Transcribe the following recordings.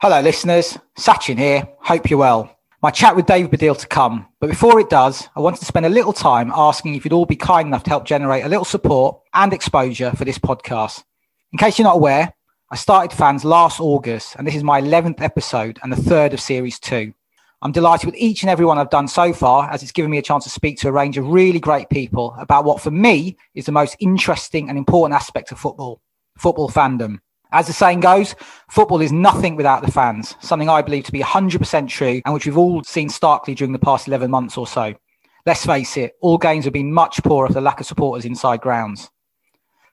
Hello, listeners. Sachin here. Hope you're well. My chat with David Baddiel to come. But before it does, I wanted to spend a little time asking if you'd all be kind enough to help generate a little support and exposure for this podcast. In case you're not aware, I started fans last August, and this is my 11th episode and the third of series two. I'm delighted with each and every one I've done so far, as it's given me a chance to speak to a range of really great people about what, for me, is the most interesting and important aspect of football football fandom. As the saying goes, football is nothing without the fans, something I believe to be 100% true and which we've all seen starkly during the past 11 months or so. Let's face it, all games have been much poorer for the lack of supporters inside grounds.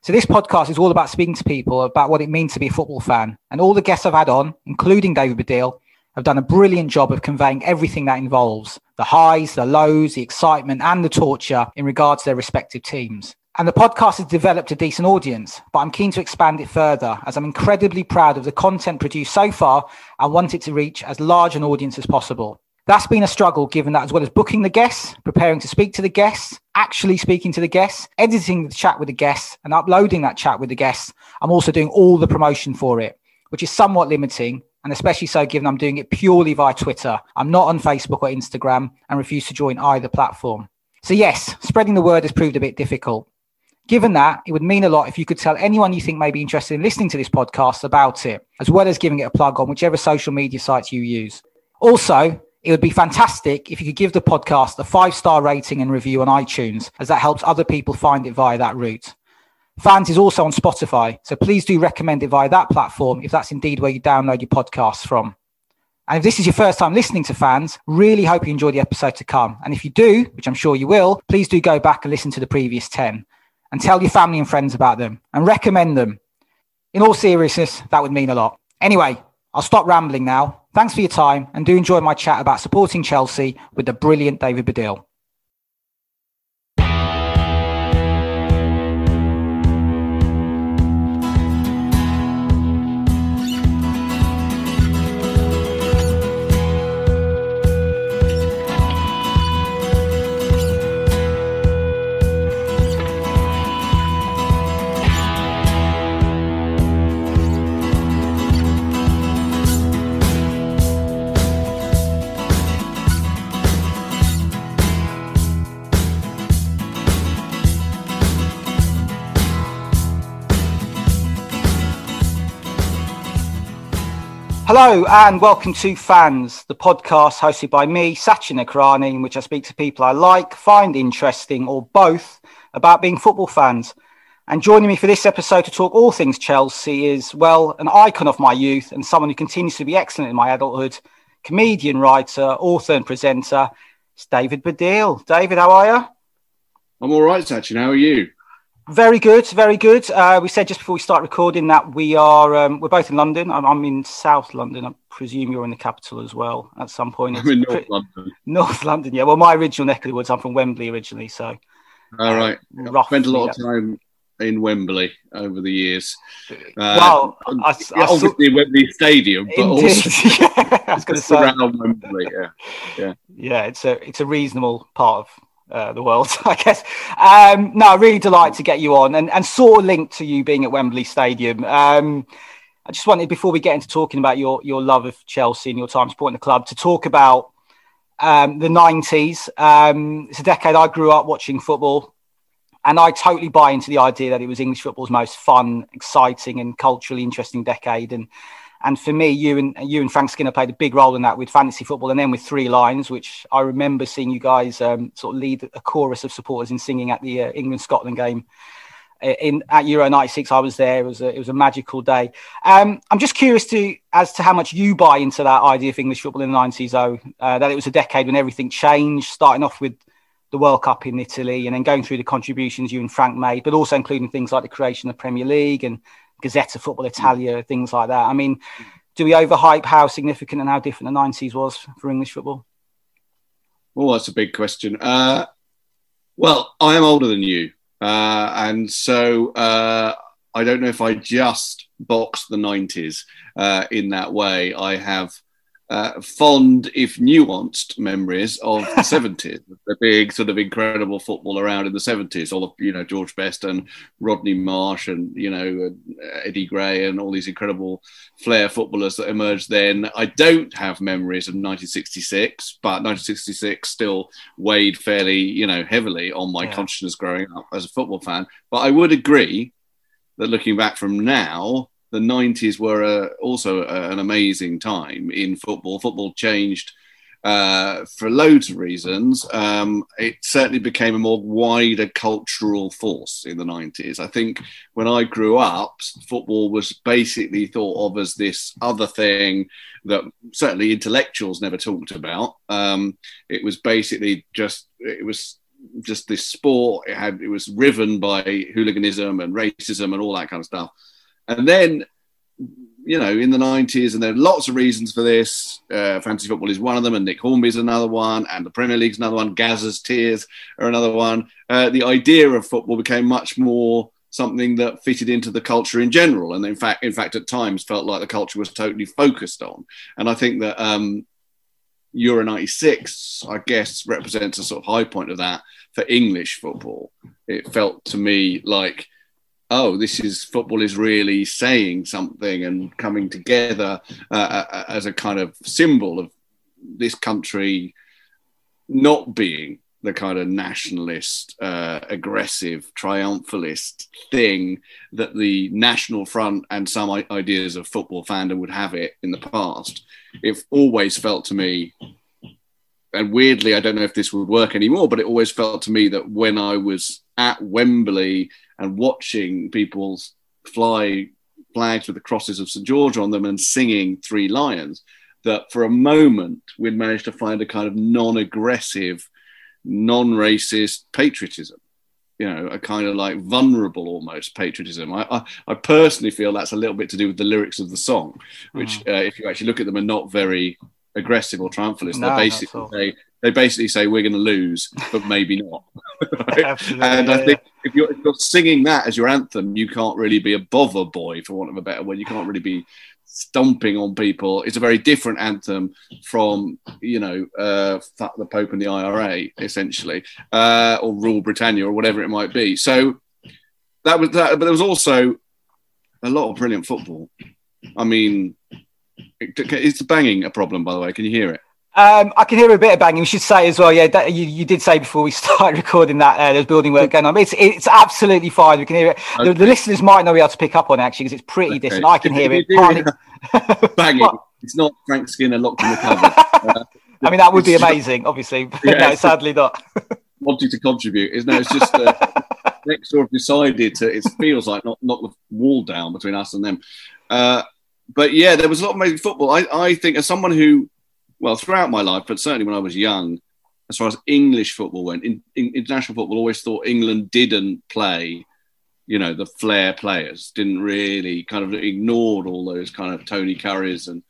So this podcast is all about speaking to people about what it means to be a football fan. And all the guests I've had on, including David Baddiel, have done a brilliant job of conveying everything that involves the highs, the lows, the excitement and the torture in regards to their respective teams. And the podcast has developed a decent audience, but I'm keen to expand it further as I'm incredibly proud of the content produced so far and want it to reach as large an audience as possible. That's been a struggle given that as well as booking the guests, preparing to speak to the guests, actually speaking to the guests, editing the chat with the guests and uploading that chat with the guests, I'm also doing all the promotion for it, which is somewhat limiting and especially so given I'm doing it purely via Twitter. I'm not on Facebook or Instagram and refuse to join either platform. So yes, spreading the word has proved a bit difficult. Given that, it would mean a lot if you could tell anyone you think may be interested in listening to this podcast about it, as well as giving it a plug on whichever social media sites you use. Also, it would be fantastic if you could give the podcast a five star rating and review on iTunes, as that helps other people find it via that route. Fans is also on Spotify, so please do recommend it via that platform if that's indeed where you download your podcasts from. And if this is your first time listening to fans, really hope you enjoy the episode to come. And if you do, which I'm sure you will, please do go back and listen to the previous 10 and tell your family and friends about them and recommend them. In all seriousness, that would mean a lot. Anyway, I'll stop rambling now. Thanks for your time and do enjoy my chat about supporting Chelsea with the brilliant David Baddiel. Hello and welcome to Fans, the podcast hosted by me, Sachin Nakrani, in which I speak to people I like, find interesting, or both about being football fans. And joining me for this episode to talk all things Chelsea is, well, an icon of my youth and someone who continues to be excellent in my adulthood, comedian, writer, author, and presenter. It's David Baddiel. David, how are you? I'm all right, Sachin. How are you? Very good, very good. Uh, we said just before we start recording that we are um, we're both in London. I'm, I'm, in South London. I presume you're in the capital as well at some point. I'm in North London. North London, yeah. Well, my original neck of the woods. I'm from Wembley originally, so. All right. Uh, spent a lot of time in Wembley over the years. Uh, well, I, I, obviously saw... Wembley Stadium, but Indeed. also yeah, I was going to say around Wembley. Yeah, yeah, yeah. It's a it's a reasonable part of uh, the world, I guess. Um, no, really delighted to get you on and, and sort of linked to you being at Wembley Stadium. Um, I just wanted, before we get into talking about your, your love of Chelsea and your time supporting the club, to talk about um, the 90s. Um, it's a decade I grew up watching football, and I totally buy into the idea that it was English football's most fun, exciting, and culturally interesting decade. And and for me, you and you and Frank Skinner played a big role in that with fantasy football, and then with Three Lions, which I remember seeing you guys um, sort of lead a chorus of supporters in singing at the uh, England Scotland game. Uh, in at Euro '96, I was there. It was a, it was a magical day. Um, I'm just curious to as to how much you buy into that idea of English football in the '90s. Though uh, that it was a decade when everything changed, starting off with the World Cup in Italy, and then going through the contributions you and Frank made, but also including things like the creation of the Premier League and Gazzetta Football Italia, things like that. I mean, do we overhype how significant and how different the 90s was for English football? Well, that's a big question. Uh, well, I am older than you. Uh, and so uh, I don't know if I just boxed the 90s uh, in that way. I have uh, fond, if nuanced, memories of the 70s, the big sort of incredible football around in the 70s, all of, you know, George Best and Rodney Marsh and, you know, Eddie Gray and all these incredible flair footballers that emerged then. I don't have memories of 1966, but 1966 still weighed fairly, you know, heavily on my yeah. consciousness growing up as a football fan. But I would agree that looking back from now, the 90s were also an amazing time in football. Football changed uh, for loads of reasons. Um, it certainly became a more wider cultural force in the 90s. I think when I grew up, football was basically thought of as this other thing that certainly intellectuals never talked about. Um, it was basically just, it was just this sport. It had, it was riven by hooliganism and racism and all that kind of stuff. And then, you know, in the 90s, and there are lots of reasons for this. Uh, fantasy football is one of them, and Nick Hornby's another one, and the Premier League's another one. Gazza's tears are another one. Uh, the idea of football became much more something that fitted into the culture in general, and in fact, in fact, at times felt like the culture was totally focused on. And I think that um, Euro 96, I guess, represents a sort of high point of that for English football. It felt to me like oh, this is football is really saying something and coming together uh, uh, uh, as a kind of symbol of this country not being the kind of nationalist, uh, aggressive, triumphalist thing that the National Front and some ideas of football fandom would have it in the past. It always felt to me, and weirdly, I don't know if this would work anymore, but it always felt to me that when I was at Wembley and watching people fly flags with the crosses of St George on them and singing Three Lions, that for a moment we'd managed to find a kind of non-aggressive, non-racist patriotism. You know, a kind of like vulnerable almost patriotism. I, I, I personally feel that's a little bit to do with the lyrics of the song, which, mm. uh, if you actually look at them, are not very aggressive or triumphalist. No, they basically say they basically say we're going to lose, but maybe not. right? and I think if you're, if you're, singing that as your anthem, you can't really be above a boy, for want of a better word. You can't really be stomping on people. It's a very different anthem from, you know, uh, fuck the Pope and the IRA, essentially, uh, or rule Britannia or whatever it might be. So that was that, but there was also a lot of brilliant football. I mean, is the banging a problem, by the way? Can you hear it? Um, I can hear a bit of banging. We should say as well, yeah, that, you, you, did say before we started recording that uh, there's building work going on. It's it's absolutely fine. We can hear it. Okay. The, the, listeners might not be able to pick up on it actually because it's pretty okay. distant. I can hear it. banging. it's not Frank Skinner locked in the cupboard. Uh, I mean, that would be amazing, obviously. But yeah, no, sadly not. wanting to contribute is no, it's just uh, next door have decided to. It feels like not knock the wall down between us and them. Uh, but yeah, there was a lot of amazing football. I, I think as someone who well, throughout my life, but certainly when I was young, as far as English football went, in, in, international football always thought England didn't play, you know, the flair players, didn't really kind of ignored all those kind of Tony Currys and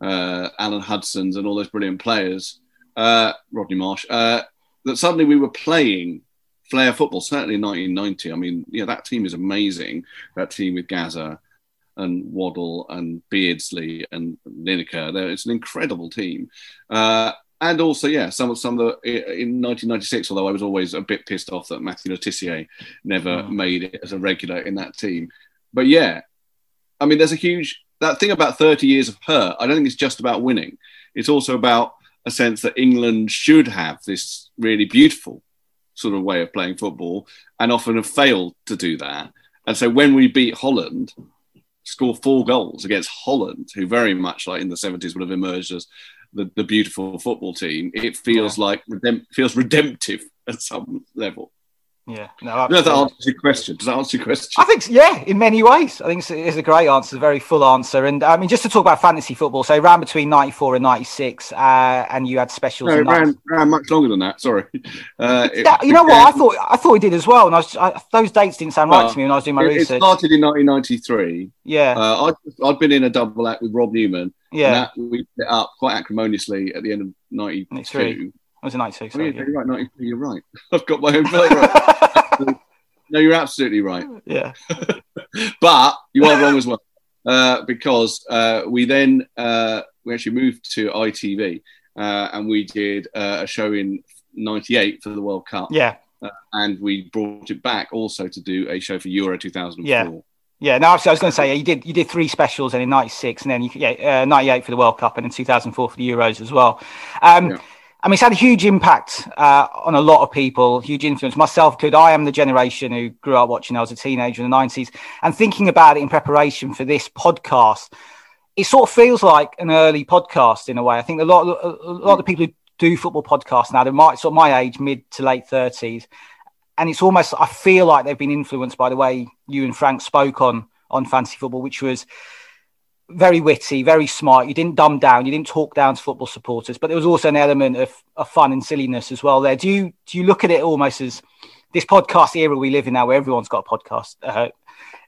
uh, Alan Hudsons and all those brilliant players, uh, Rodney Marsh, uh, that suddenly we were playing flair football, certainly in 1990. I mean, yeah, that team is amazing. That team with Gazza, and Waddle and Beardsley and Lineker. It's an incredible team. Uh, and also, yeah, some of some of the in 1996. Although I was always a bit pissed off that Matthew Le never mm. made it as a regular in that team. But yeah, I mean, there's a huge that thing about 30 years of hurt. I don't think it's just about winning. It's also about a sense that England should have this really beautiful sort of way of playing football, and often have failed to do that. And so when we beat Holland, score four goals against Holland, who very much like in the 70s would have emerged as the, the beautiful football team, it feels yeah. like redemp- feels redemptive at some level. Yeah, no, no, that answers your question. Does that answer your question? I think, yeah, in many ways. I think it's, a great answer, a very full answer. And I mean, just to talk about fantasy football, so ran between 94 and 96, uh, and you had specials. No, it ran, ran, much longer than that, sorry. Uh, it, you know what? I thought I thought it did as well. And I was, I, those dates didn't sound right to me when I was doing my it, research. It started in 1993. Yeah. Uh, I'd, I'd been in a double act with Rob Newman. Yeah. That, we put up quite acrimoniously at the end of 92. 93. I was in 96. Oh, yeah, you're right. 93, you're right. I've got my own right. No, you're absolutely right. Yeah. but you are wrong as well. Uh, because uh, we then uh, we actually moved to ITV uh, and we did uh, a show in '98 for the World Cup. Yeah. Uh, and we brought it back also to do a show for Euro 2004. Yeah. Yeah, no, I was, going to say, yeah, you did you did three specials, and in '96, and then you, yeah, uh, '98 for the World Cup, and in 2004 for the Euros as well. Um, yeah. I mean, it's had a huge impact uh, on a lot of people, huge influence. Myself included. I am the generation who grew up watching. I was a teenager in the '90s, and thinking about it in preparation for this podcast, it sort of feels like an early podcast in a way. I think a lot, a lot of the people who do football podcasts now, they're my, sort of my age, mid to late 30s, and it's almost I feel like they've been influenced by the way you and Frank spoke on on fantasy football, which was very witty, very smart. You didn't dumb down, you didn't talk down to football supporters, but there was also an element of, of fun and silliness as well. There, do you do you look at it almost as this podcast era we live in now, where everyone's got a podcast? Uh,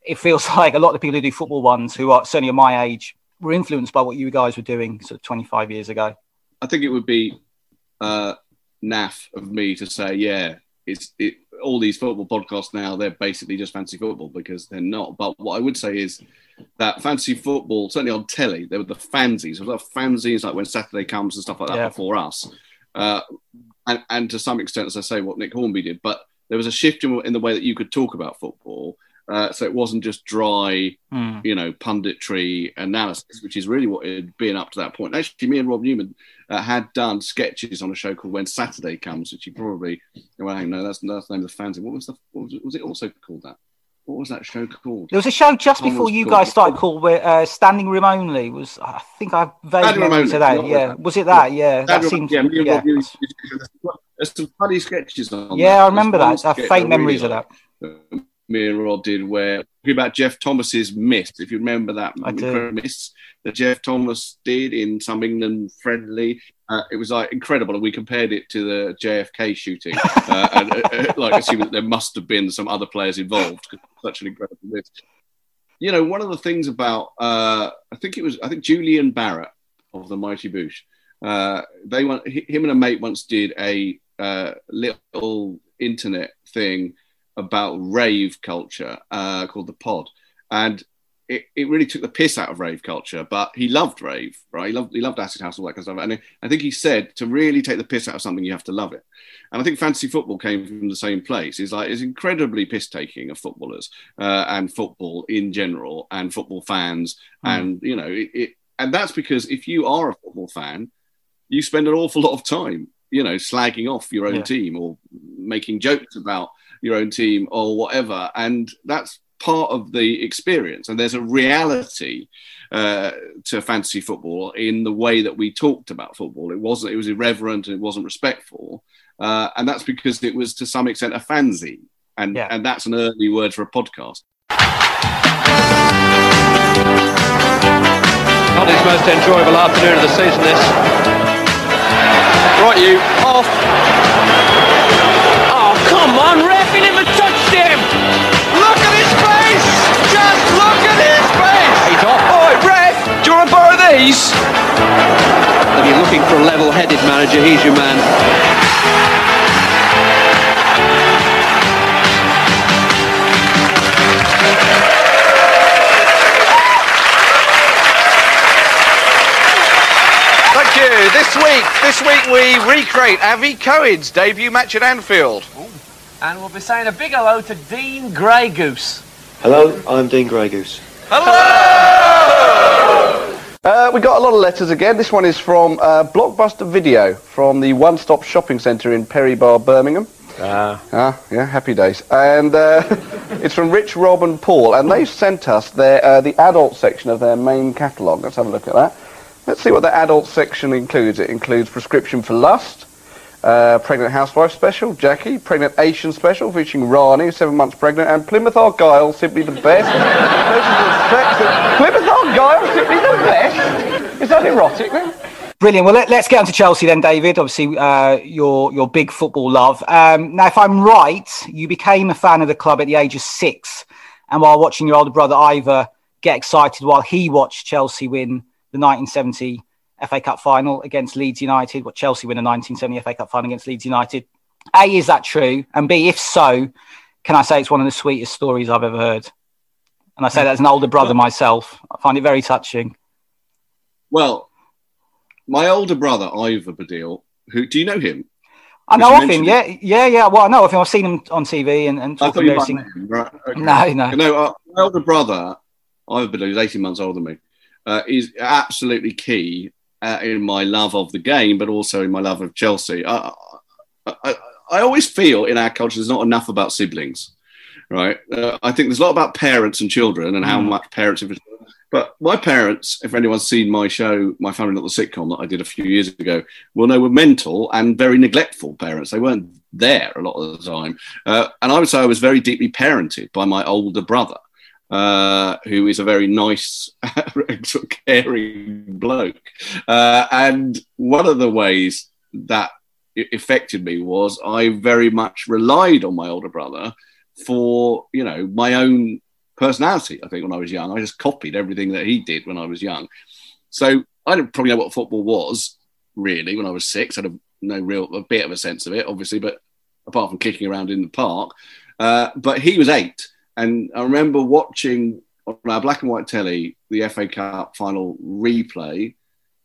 it feels like a lot of the people who do football ones, who are certainly my age, were influenced by what you guys were doing sort of 25 years ago. I think it would be uh, naff of me to say, yeah, it's it, all these football podcasts now they're basically just fancy football because they're not. But what I would say is that fantasy football, certainly on telly, there were the fanzines. There were fanzines like when Saturday comes and stuff like that yeah. before us, uh, and and to some extent, as I say, what Nick Hornby did. But there was a shift in, in the way that you could talk about football. Uh, so it wasn't just dry, mm. you know, punditry analysis, which is really what it had been up to that point. Actually, me and Rob Newman uh, had done sketches on a show called When Saturday Comes, which you probably, well, hang on, no, that's, that's the name of the fanzine. What was the, what was, it, was it also called that? What was that show called? There was a show just Tom before you guys started called uh, Standing Room Only. Was I think I vaguely remember that. Yeah, was it that? Yeah, that seems. Yeah, yeah. There's some funny sketches on. Yeah, that. I remember that. I have faint memories of that. Me and Rod did where about Geoff Thomas's mist. If you remember that I mist that Geoff Thomas did in some England friendly, uh, it was like incredible, and we compared it to the JFK shooting, uh, and uh, uh, like assuming that there must have been some other players involved. Such an incredible list. You know, one of the things about uh, I think it was I think Julian Barratt of the Mighty Boosh. Uh, they want him and a mate once did a little internet thing about rave culture called the Pod, and it, it really took the piss out of rave culture, but he loved rave, right? He loved he loved acid house, all that kind of stuff. And I think he said to really take the piss out of something, you have to love it. And I think fantasy football came from the same place. It's like it's incredibly piss taking of footballers uh, and football in general and football fans, mm. and you know it, it. And that's because if you are a football fan, you spend an awful lot of time, you know, slagging off your own yeah. team or making jokes about your own team or whatever. And that's part of the experience. And there's a reality uh, to fantasy football in the way that we talked about football. It wasn't. It was irreverent and it wasn't respectful. Uh, and that's because it was to some extent a fanzine. And yeah. and that's an early word for a podcast. Not most enjoyable afternoon of the season. This. Right, you off. These. If you're looking for a level-headed manager, he's your man. Thank you. This week, this week we recreate Avi Cohen's debut match at Anfield. Ooh. And we'll be saying a big hello to Dean Greygoose. Hello, I'm Dean Greygoose. Hello! Uh, we got a lot of letters again. This one is from uh, Blockbuster Video from the One Stop Shopping Centre in Perry Barr, Birmingham. Ah. ah, yeah, happy days. And uh, it's from Rich, Rob, and Paul, and they've sent us their uh, the adult section of their main catalogue. Let's have a look at that. Let's see what the adult section includes. It includes Prescription for Lust, uh, Pregnant Housewife Special, Jackie, Pregnant Asian Special featuring Rani, seven months pregnant, and Plymouth Argyle, simply the best. Plymouth Argyle, simply the best. Is that erotic then? Brilliant. Well, let, us get on to Chelsea then, David. Obviously, uh, your your big football love. Um, now, if I'm right, you became a fan of the club at the age of six, and while watching your older brother Ivor get excited while he watched Chelsea win the 1970 FA Cup final against Leeds United. What Chelsea win the 1970 FA Cup final against Leeds United. A, is that true? And B, if so, can I say it's one of the sweetest stories I've ever heard? And I say that as an older brother myself. I find it very touching. Well, my older brother Ivor Baddiel, who do you know him? I know of him. Yeah, yeah, yeah. Well, I know of him. I've seen him on TV and, and talking thought you various might know things. him. Right. okay. No, no. No, uh, my older brother, Ivor Baddiel, who's 18 months older than me, uh, is absolutely key uh, in my love of the game, but also in my love of Chelsea. I, I, I always feel in our culture there's not enough about siblings, right? Uh, I think there's a lot about parents and children and how Mm. much parents. But my parents, if anyone's seen my show, My Family Not the Sitcom that I did a few years ago, will know were mental and very neglectful parents. They weren't there a lot of the time. Uh, and I would say I was very deeply parented by my older brother, uh, who is a very nice, sort of caring bloke. Uh, and one of the ways that it affected me was I very much relied on my older brother for, you know, my own personality. I think when I was young, I just copied everything that he did when I was young. So I didn't probably know what football was really when I was six. I had a, no real, a bit of a sense of it, obviously, but apart from kicking around in the park. Uh, but he was eight. And I remember watching on our black and white telly the FA Cup final replay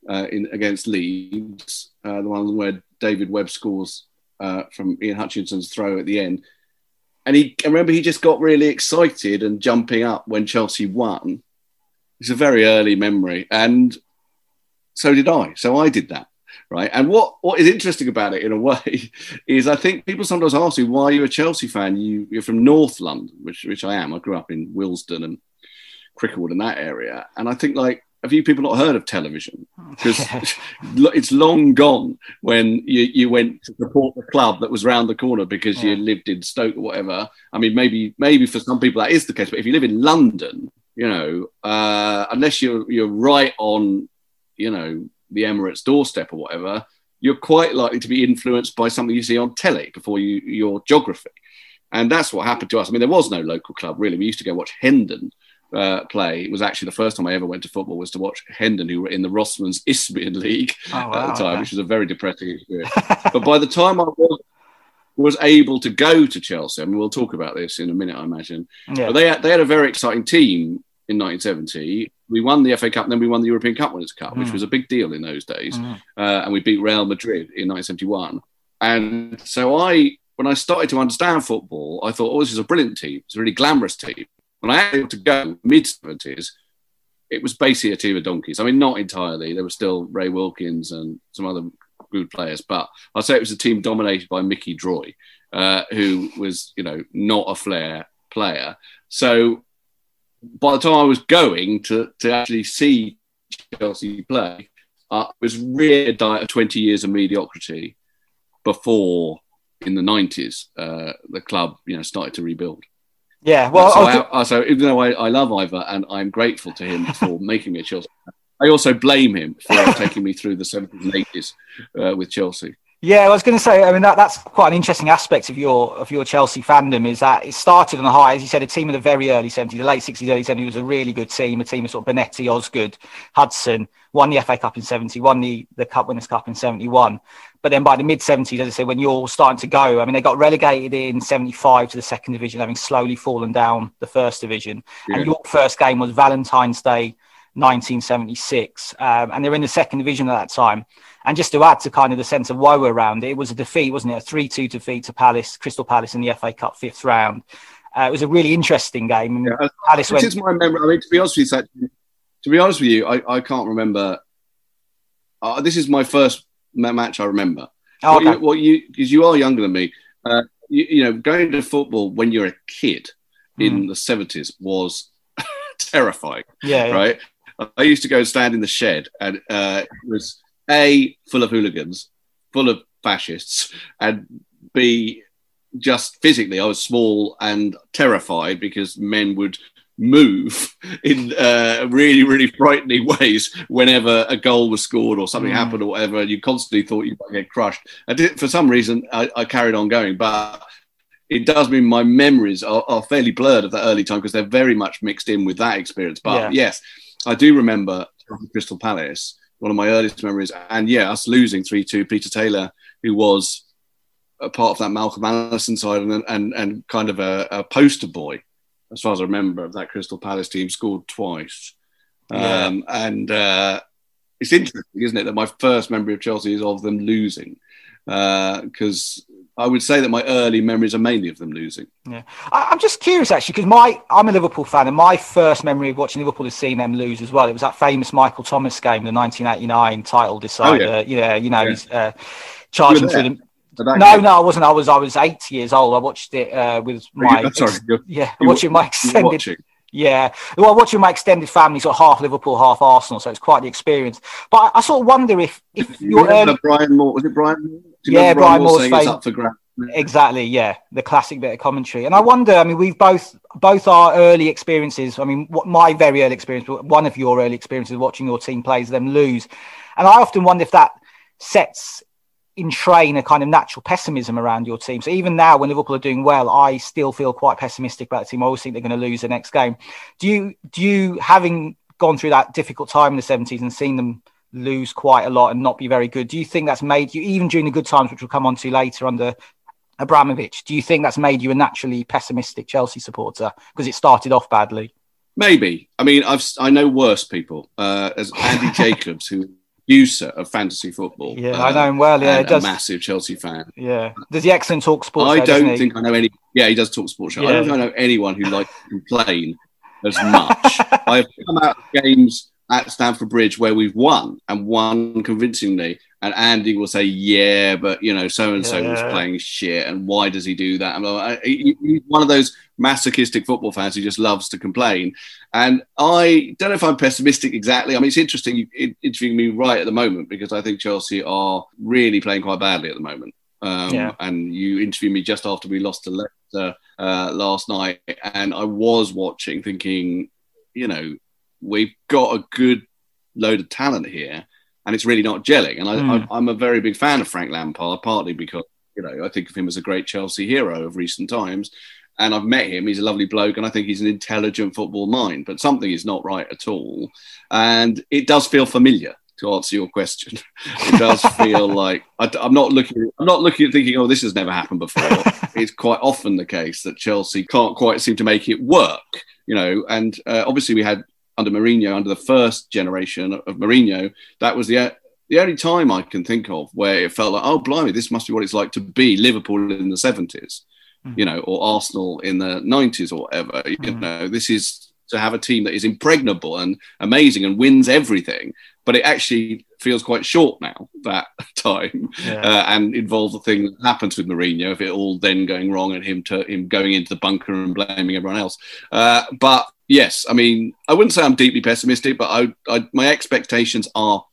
uh, in against Leeds, uh, the one where David Webb scores uh, from Ian Hutchinson's throw at the end. And he, I remember he just got really excited and jumping up when Chelsea won. It's a very early memory. And so did I. So I did that. Right. And what, what is interesting about it in a way is I think people sometimes ask me why you're a Chelsea fan. You, you're from North London, which, which I am. I grew up in Willesden and Cricklewood in that area. And I think like, have you people not heard of television? Because it's long gone when you, you went to support the club that was round the corner because you lived in Stoke or whatever. I mean, maybe maybe for some people that is the case, but if you live in London, you know, uh, unless you're you're right on, you know, the Emirates doorstep or whatever, you're quite likely to be influenced by something you see on telly before you your geography. And that's what happened to us. I mean, there was no local club really. We used to go watch Hendon uh, play. It was actually the first time I ever went to football was to watch Hendon, who were in the Rothmans Isthmian League Oh, at the time, okay. which was a very depressing experience. but by the time I was, was able to go to Chelsea, I mean, we'll talk about this in a minute, I imagine. Yeah. But they had, they had a very exciting team in 1970. We won the FA Cup, and then we won the European Cup Winners' Cup, which Mm. was a big deal in those days. Mm. Uh, and we beat Real Madrid in 1971. And so I, when I started to understand football, I thought, oh, this is a brilliant team. It's a really glamorous team. When I had to go mid 70s, it was basically a team of donkeys. I mean, not entirely. There were still Ray Wilkins and some other good players, but I'd say it was a team dominated by Micky Droy, uh, who was, you know, not a flair player. So by the time I was going to, to actually see Chelsea play, uh, it was really a diet of 20 years of mediocrity before in the 90s uh, the club you know started to rebuild Yeah. Well, so, I I, so even though I, I love Ivor and I'm grateful to him for making me a Chelsea I also blame him for taking me through the 70s and 80s uh, with Chelsea Yeah, I was going to say. I mean, that, that's quite an interesting aspect of your of your Chelsea fandom. Is that it started on a high, as you said, a team of the very early seventies, the late sixties, early seventies was a really good team. A team of sort of Bonetti, Osgood, Hudson. Won the FA Cup in seventy. Won the the Cup Winners' Cup in seventy one. But then by the mid seventies, as I said, when you're starting to go, I mean, they got relegated in seventy five to the second division, having slowly fallen down the first division. Yeah. And your first game was Valentine's Day. 1976, um, and they're in the second division at that time. And just to add to kind of the sense of why we're around it, it was a defeat, wasn't it? A 3 2 defeat to Palace, Crystal Palace in the FA Cup fifth round. Uh, it was a really interesting game. and Yeah, Palace went, is my memory. I mean, to be honest with you, to be honest with you, I, I can't remember. Uh, this is my first match I remember. oh, okay. you, what you, because you are younger than me. Uh, you, you know, going to football when you're a kid in the seventies was terrifying. yeah, yeah. Right? I used to go and stand in the shed, and uh, it was a full of hooligans, full of fascists, and b just physically, I was small and terrified because men would move in uh, really, really frightening ways whenever a goal was scored or something Mm. happened or whatever. And you constantly thought you might get crushed. I did, for some reason, I, I carried on going, but it does mean my memories are, are fairly blurred of that early time because they're very much mixed in with that experience. But Yeah. yes, I do remember Crystal Palace, one of my earliest memories. And yeah, us losing 3 2, Peter Taylor, who was a part of that Malcolm Allison side and, and, and kind of a, a poster boy, as far as I remember, of that Crystal Palace team, scored twice. Yeah. Um, and uh, it's interesting, isn't it, that my first memory of Chelsea is of them losing, because uh, I would say that my early memories are mainly of them losing. Yeah, I, am just curious actually because my I'm a Liverpool fan, and my first memory of watching Liverpool is seeing them lose as well. It was that famous Michael Thomas game, the 1989 title decider. Oh, yeah. yeah, you know, yeah. he's uh, charging through them. No, game. no, I wasn't. I was I was eight years old. I watched it uh, with my sorry, ex- yeah, watching my extended yeah, well, watching my extended family, sort of half Liverpool, half Arsenal, so it's quite the experience. But I, I sort of wonder if if you your early... Brian Moore was it Brian? Yeah, Brian, Brian Moore's face up for grabs. Exactly, yeah, the classic bit of commentary. And I wonder, I mean, we've both both our early experiences. I mean, what my very early experience, one of your early experiences watching your team plays them lose, and I often wonder if that sets entrain a kind of natural pessimism around your team. So even now, when Liverpool are doing well, I still feel quite pessimistic about the team. I always think they're going to lose the next game. Do you, do you, having gone through that difficult time in the seventies and seen them lose quite a lot and not be very good, do you think that's made you, even during the good times, which we'll come on to later under Abramovich, do you think that's made you a naturally pessimistic Chelsea supporter because it started off badly? Maybe. I mean, I've I know worse people. Uh, as Andy Jacobs, who user of fantasy football. Yeah, uh, I know him well. Yeah, does. a massive Chelsea fan. Yeah, does he excellent talk sports? I don't think I know any. Yeah, he does talk sports. Show. Yeah. I don't think I know anyone who likes to complain as much. I've come out of games at Stamford Bridge where we've won and won convincingly, and Andy will say, "Yeah, but you know, so and so was playing shit, and why does he do that?" I'm like, he's one of those masochistic football fans who just loves to complain. And I don't know if I'm pessimistic exactly. I mean, it's interesting you interviewing me right at the moment because I think Chelsea are really playing quite badly at the moment. Um, yeah. And you interviewed me just after we lost to Leicester uh, last night, and I was watching, thinking, you know, we've got a good load of talent here, and it's really not gelling. And I, mm. I, I'm a very big fan of Frank Lampard, partly because you know I think of him as a great Chelsea hero of recent times, and I've met him. He's a lovely bloke, and I think he's an intelligent football mind. But something is not right at all, and it does feel familiar. To answer your question, it does feel like I, am not looking. I'm not looking at thinking, "Oh, this has never happened before." it's quite often the case that Chelsea can't quite seem to make it work. You know, and uh, obviously we had under Mourinho, under the first generation of Mourinho, that was the the only time I can think of where it felt like, oh, blimey, this must be what it's like to be Liverpool in the 70s mm. you know, or Arsenal in the 90s or whatever. Mm. You know, this is to have a team that is impregnable and amazing and wins everything. But it actually feels quite short now, that time, yeah. uh, and involves the thing that happens with Mourinho, if it all then going wrong and him to him going into the bunker and blaming everyone else. Uh, but yes, I mean, I wouldn't say I'm deeply pessimistic, but I, I, my expectations are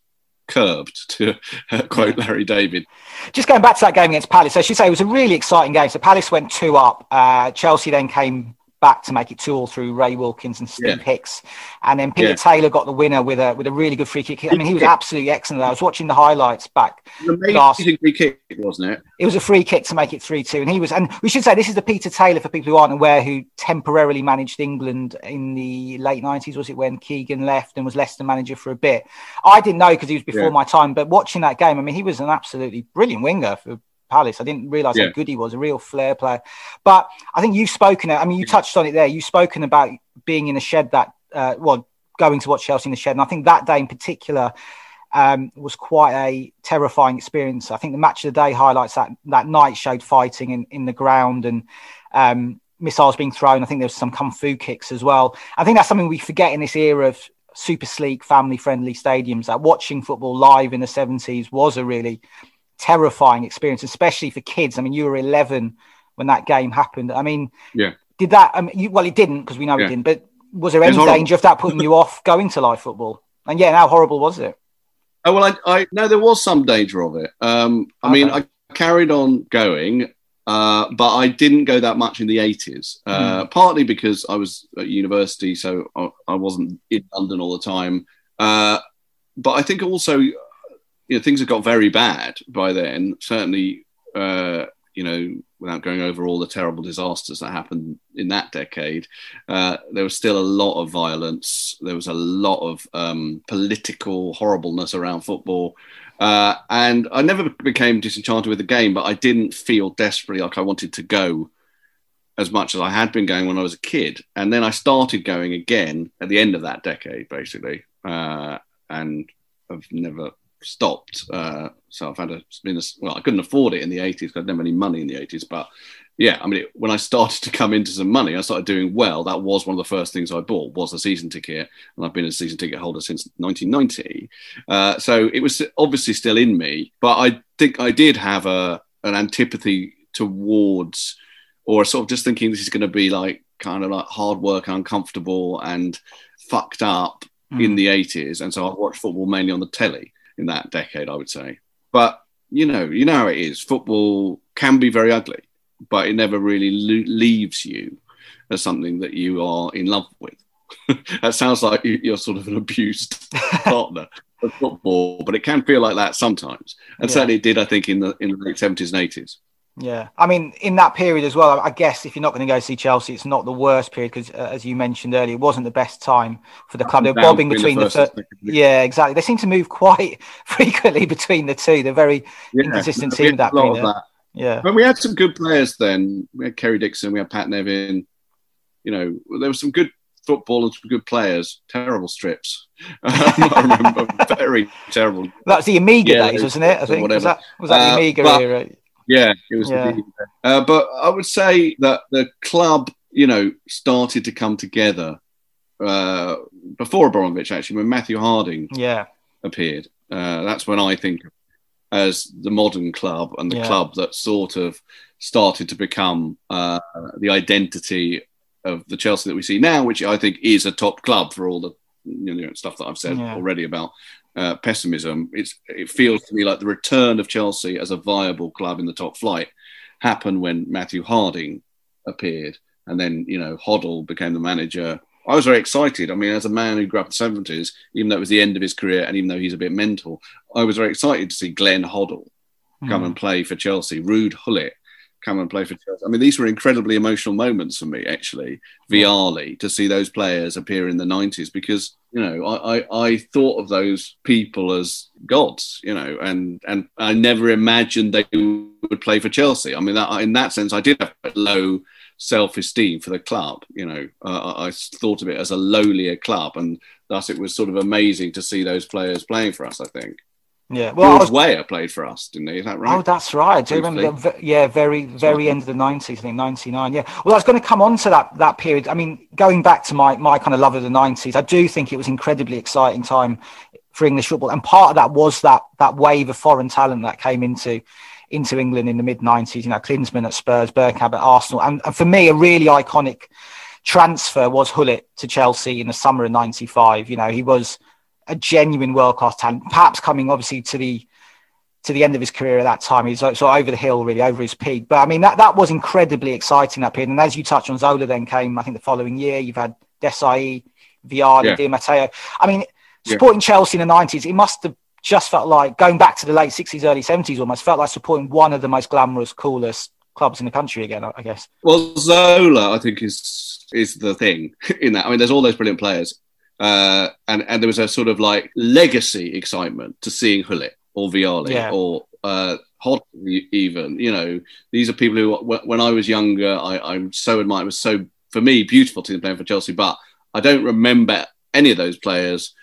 curbed, to uh, quote Larry David. Just going back to that game against Palace, so I should say it was a really exciting game. So Palace went two up. Uh, Chelsea then came back to make it two all through Ray Wilkins and Steve yeah. Hicks. And then Peter yeah. Taylor got the winner with a with a really good free kick. I mean, he was absolutely excellent. I was watching the highlights back. Amazing last. free kick, wasn't it? It was a free kick to make it three two, and he was. And we should say this is the Peter Taylor for people who aren't aware, who temporarily managed England in the late nineties. Was it when Keegan left and was Leicester manager for a bit? I didn't know because he was before yeah. my time. But watching that game, I mean, he was an absolutely brilliant winger for Palace. I didn't realise yeah. how good he was, a real flair player. But I think you've spoken. I mean, you touched on it there. You've spoken about being in a shed that, uh, well, going to watch Chelsea in the shed, and I think that day in particular um, was quite a terrifying experience. I think the match of the day highlights that that night showed fighting in, in the ground and um, missiles being thrown. I think there was some kung fu kicks as well. I think that's something we forget in this era of super sleek, family friendly stadiums. That watching football live in the 70s was a really terrifying experience, especially for kids. I mean, you were 11 when that game happened. I mean, yeah. Did that? I mean, you, well, it didn't because we know yeah. it didn't. But was there any danger of that putting you off going to live football? And yeah, how horrible was it? Oh well, I, I no, there was some danger of it. Um, I okay. mean, I carried on going, uh, but I didn't go that much in the 80s, uh, mm. partly because I was at university, so I, I, wasn't in London all the time. Uh, but I think also you know, things had got very bad by then. Certainly, uh, you know, without going over all the terrible disasters that happened in that decade, uh, there was still a lot of violence. There was a lot of um, political horribleness around football. Uh, and I never became disenchanted with the game, but I didn't feel desperately like I wanted to go as much as I had been going when I was a kid. And then I started going again at the end of that decade, basically. Uh, and have never stopped. Uh, so I've had a been a, well, I couldn't afford it in the eighties. I didn't have any money in the eighties, but yeah, I mean, it, when I started to come into some money, I started doing well. That was one of the first things I bought was a season ticket, and I've been a season ticket holder since 1990. Uh, so it was obviously still in me, but I think I did have a an antipathy towards, or sort of just thinking this is going to be like kind of like hard work, uncomfortable, and fucked up mm. in the 80s. And so I watched football mainly on the telly in that decade, I would say. But you know, you know how it is. Football can be very ugly but it never really lo- leaves you as something that you are in love with. that sounds like you're sort of an abused partner of football, but it can feel like that sometimes, and yeah. certainly it did, I think, in the in the late seventies and eighties. Yeah, I mean, in that period as well, I guess if you're not going to go see Chelsea, it's not the worst period because, uh, as you mentioned earlier, it wasn't the best time for the club. They're bobbing between the, first, yeah, exactly. They seem to move quite frequently between the two. They're very yeah, inconsistent team. That period. That. Yeah. But we had some good players then. We had Kerry Dixon, we had Pat Nevin. You know, there was some good football and some good players. Terrible strips. I remember very terrible. That was the Amiga yeah, days, wasn't it? I think was that, was that uh, the Amiga but, era? Yeah, it was. Yeah. Uh, but I would say that the club, you know, started to come together uh, before Abramovich, actually, when Matthew Harding yeah. appeared. Uh, that's when I think as the modern club and the yeah. club that sort of started to become uh, the identity of the Chelsea that we see now, which I think is a top club for all the you know, stuff that I've said yeah. already about uh, pessimism. It's it feels to me like the return of Chelsea as a viable club in the top flight happened when Matthew Harding appeared, and then you know Hoddle became the manager I was very excited. I mean, as a man who grew up in the seventies, even though it was the end of his career, and even though he's a bit mental, I was very excited to see Glenn Hoddle come mm. and play for Chelsea. Ruud Gullit come and play for Chelsea. I mean, these were incredibly emotional moments for me, actually. Vialli to see those players appear in the nineties because you know I, I, I thought of those people as gods, you know, and and I never imagined they would play for Chelsea. I mean, that, in that sense, I did have low self-esteem for the club. You know, uh, I thought of it as a lowlier club, and thus it was sort of amazing to see those players playing for us. I think. Yeah, well, George was... Weah played for us, didn't he? Is that right? Oh, that's right. Do you remember? The, yeah, very, very end of the nineties. I think ninety nine. Yeah. Well, I was going to come on to that that period. I mean, going back to my my kind of love of the nineties, I do think it was incredibly exciting time for English football, and part of that was that that wave of foreign talent that came into into England in the mid 90s. You know, Klinsmann at Spurs, Bergkamp at Arsenal. And, and, for me, a really iconic transfer was Gullit to Chelsea in the summer of 95. You know, he was a genuine world class talent, perhaps coming obviously to the to the end of his career at that time. He's sort of over the hill, really, over his peak. But I mean, that, that was incredibly exciting up period. And as you touched on, Zola then came, I think, the following year. You've had Desailly, Vialli, yeah. Di Matteo. I mean, supporting yeah. Chelsea in the 90s, it must have just felt like going back to the late 60s, early 70s almost felt like supporting one of the most glamorous, coolest clubs in the country again, I guess. Well, Zola, I think, is is the thing in that. I mean, there's all those brilliant players. Uh, and, and there was a sort of like legacy excitement to seeing Gullit or Vialli yeah. or uh, Hod even. You know, these are people who, when I was younger, I, I'm so admired. It was so, for me, beautiful to them playing for Chelsea. But I don't remember any of those players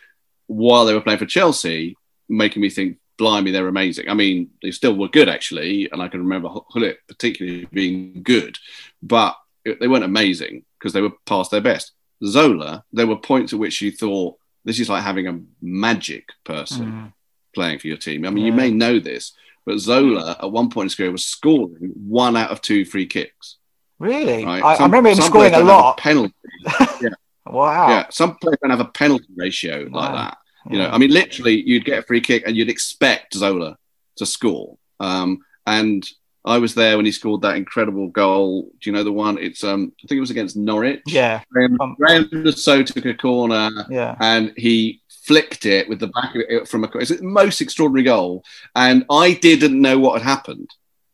while they were playing for Chelsea making me think, blimey, they're amazing. I mean, they still were good actually, and I can remember Gullit particularly being good, but they weren't amazing because they were past their best. Zola, there were points at which you thought this is like having a magic person mm. playing for your team. I mean, yeah. you may know this, but Zola at one point in his career was scoring one out of two free kicks. Really? Right? I, some, I, remember him scoring a lot. Penalty. yeah. wow. Yeah. Some players don't have a penalty ratio wow. like that. You know, I mean, literally, you'd get a free kick and you'd expect Zola to score. Um, and I was there when he scored that incredible goal. Do you know the one? It's um, I think it was against Norwich. Yeah. Graeme, um, Graeme so took a corner. Yeah. And he flicked it with the back of it from a. It's the most extraordinary goal, and I didn't know what had happened.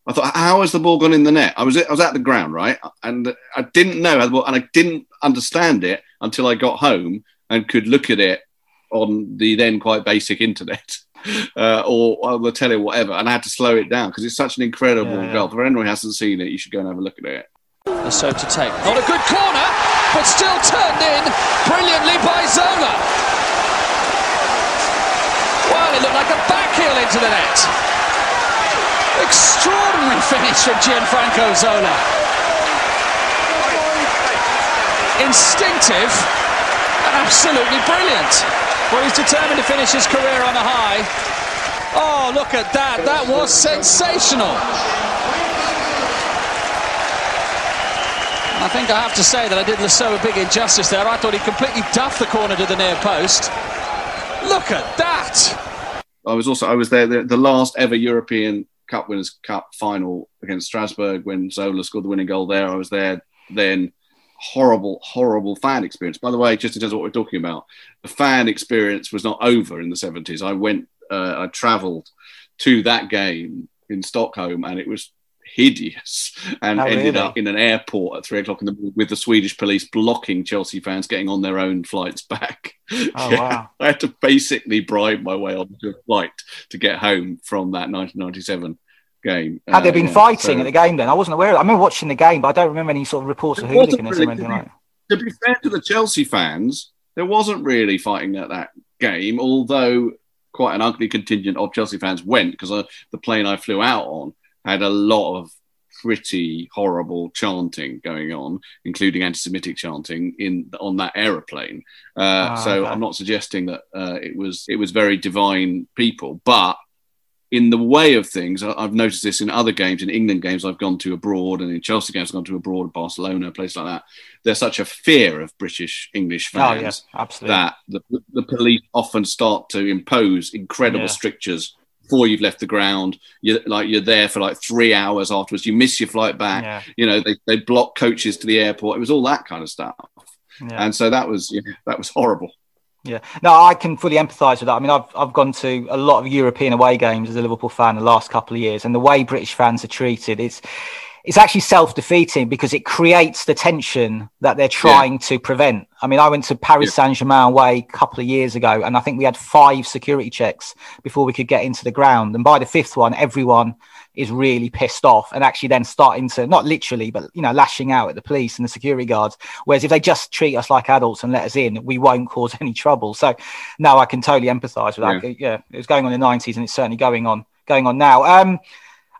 I thought, how has the ball gone in the net? I was I was at the ground, right, and I didn't know how the ball, and I didn't understand it until I got home and could look at it on the then quite basic internet uh, or on the telly or whatever, and I had to slow it down because it's such an incredible yeah, yeah. goal. For anyone who hasn't seen it, you should go and have a look at it. And So to take, not a good corner, but still turned in brilliantly by Zola. Well, it looked like a backheel into the net. Extraordinary finish from Gianfranco Zola. Instinctive and absolutely brilliant. Well, he's determined to finish his career on a high. Oh, look at that. That was sensational. I think I have to say that I did Le Saux a big injustice there. I thought he completely duffed the corner to the near post. Look at that. I was also I was there the, the last ever European Cup Winners' Cup final against Strasbourg when Zola scored the winning goal there. I was there then. Horrible, horrible fan experience. By the way, just in terms of what we're talking about, the fan experience was not over in the 70s. I went, uh, I travelled to that game in Stockholm and it was hideous and Oh, ended really? up in an airport at three o'clock in the morning with the Swedish police blocking Chelsea fans getting on their own flights back. Oh, wow. I had to basically bribe my way onto a flight to get home from that 1997 game. Had there Uh, been yeah, fighting so- at the game then? I wasn't aware of it. I remember watching the game, but I don't remember any sort of reports of It hooliganism or really- anything like that. to be fair to the Chelsea fans, there wasn't really fighting at that game, although quite an ugly contingent of Chelsea fans went because uh, the plane I flew out on had a lot of pretty horrible chanting going on, including anti-Semitic chanting in on that aeroplane. Uh, Ah, so okay. I'm not suggesting that uh, it was it was very divine people, but in the way of things, I've noticed this in other games, in England games I've gone to abroad, and in Chelsea games I've gone to abroad, Barcelona, places like that. There's such a fear of British English Oh, fans yes, absolutely. that the, the police often start to impose incredible Yeah. strictures before you've left the ground. You're like you're there for like three hours afterwards. You miss your flight back. Yeah. You know they they block coaches to the airport. It was all that kind of stuff. Yeah. And so that was yeah, that was horrible. Yeah, no, I can fully empathise with that. I mean, I've I've gone to a lot of European away games as a Liverpool fan the last couple of years, and the way British fans are treated, it's it's actually self defeating because it creates the tension that they're trying to prevent. I mean, I went to Paris Saint Germain away a couple of years ago, and I think we had five security checks before we could get into the ground, and by the fifth one, everyone is really pissed off and actually then starting to not literally but you know lashing out at the police and the security guards. Whereas if they just treat us like adults and let us in we won't cause any trouble. So no i can totally empathize with that. Yeah, it was going on in the 90s and it's certainly going on going on now. Um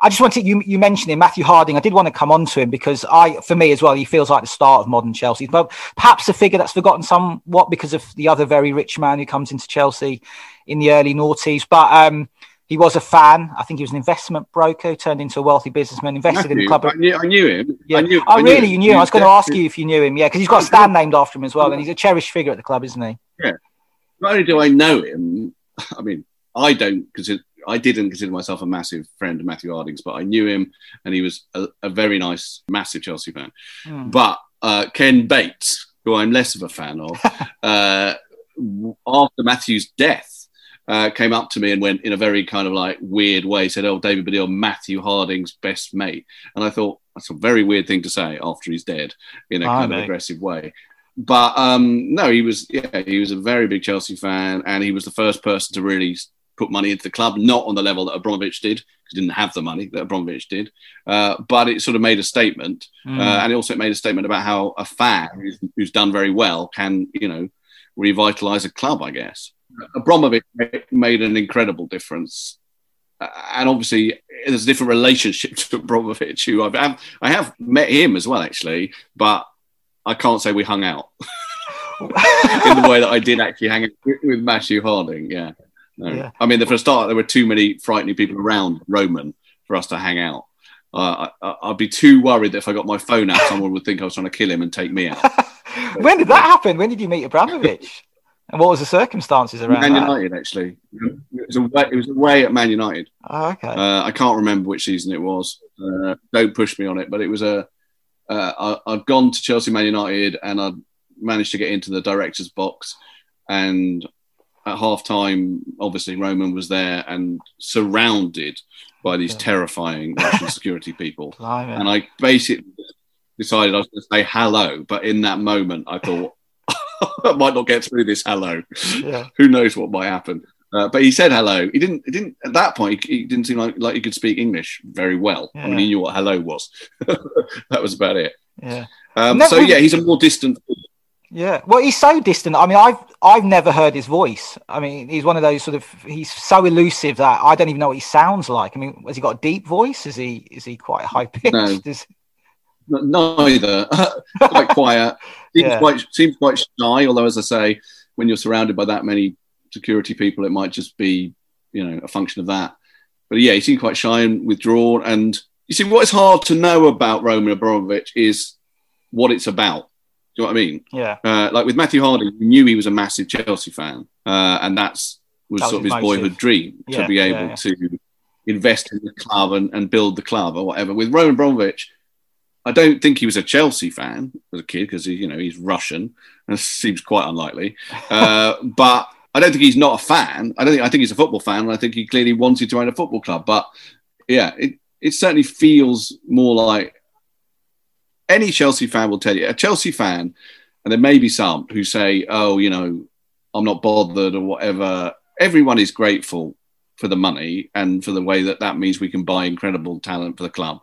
I just wanted you you mentioned him, Matthew Harding. I did want to come on to him because I, for me as well, he feels like the start of modern Chelsea. But perhaps a figure that's forgotten somewhat because of the other very rich man who comes into Chelsea in the early noughties. But um, he was a fan. I think he was an investment broker, turned into a wealthy businessman, invested in the club. I knew, I knew him. Yeah. I knew. oh, I really? You knew him? I was going to ask you if you knew him. Yeah, because he's got a stand named after him as well, and he's a cherished figure at the club, isn't he? Yeah. Not only do I know him, I mean, I don't consider, I didn't consider myself a massive friend of Matthew Harding's, but I knew him and he was a, a very nice, massive Chelsea fan. Hmm. But uh, Ken Bates, who I'm less of a fan of, uh, after Matthew's death, uh, came up to me and went in a very kind of like weird way, said, Oh, David Baddiel, Matthew Harding's best mate. And I thought, that's a very weird thing to say after he's dead in a I kind know. of aggressive way but um, no, he was yeah, he was a very big Chelsea fan, and he was the first person to really put money into the club, not on the level that Abramovich did, because he didn't have the money that Abramovich did, uh, but it sort of made a statement, Mm. uh, and it also made a statement about how a fan who's, who's done very well can you know revitalize a club, I guess. Abramovich made an incredible difference. Uh, and obviously, there's a different relationship to Abramovich, who I've, I've I have met him as well, actually, but I can't say we hung out in the way that I did actually hang out with, with Matthew Harding. Yeah. No. Yeah. I mean, for a start, there were too many frightening people around Roman for us to hang out. Uh, I, I'd be too worried that if I got my phone out, someone would think I was trying to kill him and take me out. when did that happen? When did you meet Abramovich? and what was the circumstances around Man that? United, actually. It was away, it was away at Man United. Oh, okay. Uh, I can't remember which season it was. Uh, don't push me on it, but it was a. Uh, I, I'd gone to Chelsea Man United and I'd managed to get into the director's box. And at half time, obviously, Roman was there and surrounded by these terrifying Russian security people. Blimey. And I basically decided I was going to say hello, but in that moment, I thought I might not get through this hello. Yeah. Who knows what might happen? Uh, but he said hello. He didn't. He didn't. At that point, he, he didn't seem like like he could speak English very well. I mean, he knew what hello was. that was about it. Yeah. Um, so was- yeah, he's a more distant. Yeah, well, he's so distant. I mean, I've I've never heard his voice. I mean, he's one of those sort of he's so elusive that I don't even know what he sounds like. I mean, has he got a deep voice? Is he is he quite high pitched? No. Is, Neither. quite quiet. Seems Yeah. quite seems quite shy. Although, as I say, when you're surrounded by that many security people, it might just be you know a function of that. But yeah, he seemed quite shy and withdrawn. And you see, what is hard to know about Roman Abramovich is what it's about. You know what I mean? yeah, Uh, like with Matthew Harding, we knew he was a massive Chelsea fan, uh, and that's was That was sort of his motive. boyhood dream Yeah, to be able yeah. to invest in the club and, and build the club or whatever. With Roman Abramovich, I don't think he was a Chelsea fan as a kid because he, you know, he's Russian. That seems quite unlikely. Uh, but I don't think he's not a fan. I don't think I think he's a football fan, and I think he clearly wanted to own a football club. But yeah, it, it certainly feels more like any Chelsea fan will tell you. A Chelsea fan, and there may be some who say, "Oh, you know, I'm not bothered" or whatever. Everyone is grateful for the money and for the way that that means we can buy incredible talent for the club.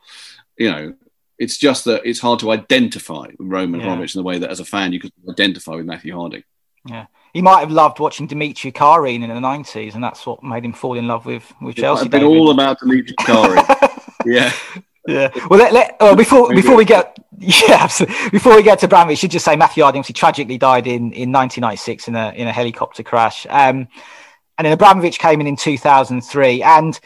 You know, it's just that it's hard to identify with Roman Yeah. Abramovich in the way that as a fan you could identify with Matthew Harding. Yeah, he might have loved watching Dmitri Kharine in the nineties, and that's what made him fall in love with with Chelsea. I've been David. all about Dmitri Kharine. yeah. Yeah. Well, let, let, oh, before before we get yeah, absolutely. before we get to Abramovich, should just say Matthew Harding obviously tragically died in in 1996 in a in a helicopter crash. Um, and then Abramovich came in in 2003, and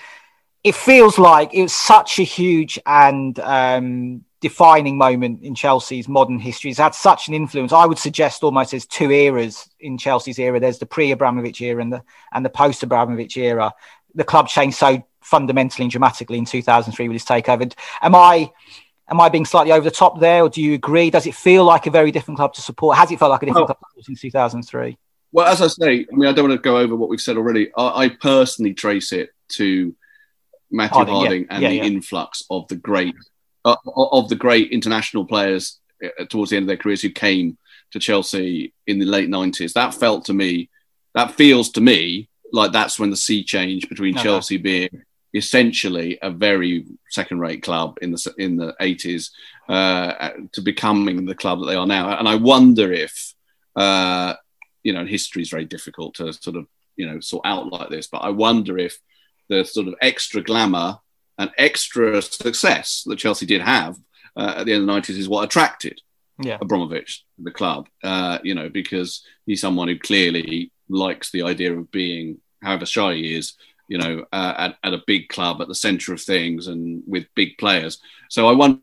it feels like it was such a huge and um, defining moment in Chelsea's modern history. It's had such an influence. I would suggest almost there's two eras in Chelsea's era. There's the pre-Abramovich era and the and the post-Abramovich era. The club changed so fundamentally and dramatically in 2003 with his takeover. Am I am I being slightly over the top there, or do you agree? Does it feel like a very different club to support? Has it felt like a different Well- club since 2003? Well, as I say, I mean, I don't want to go over what we've said already. I, I personally trace it to Matthew Harding, Harding, yeah. and Yeah, the yeah. influx of the great uh, of the great international players uh, towards the end of their careers who came to Chelsea in the late nineties. That felt to me, that feels to me like that's when the sea change between. Chelsea being essentially a very second-rate club in the in the eighties uh, to becoming the club that they are now. And I wonder if. Uh, you know, history is very difficult to sort of, you know, sort out like this. But I wonder if the sort of extra glamour and extra success that Chelsea did have uh, at the end of the 90s is what attracted Yeah. Abramovich the club, uh, you know, because he's someone who clearly likes the idea of being, however shy he is, you know, uh, at, at a big club at the centre of things and with big players. So I wonder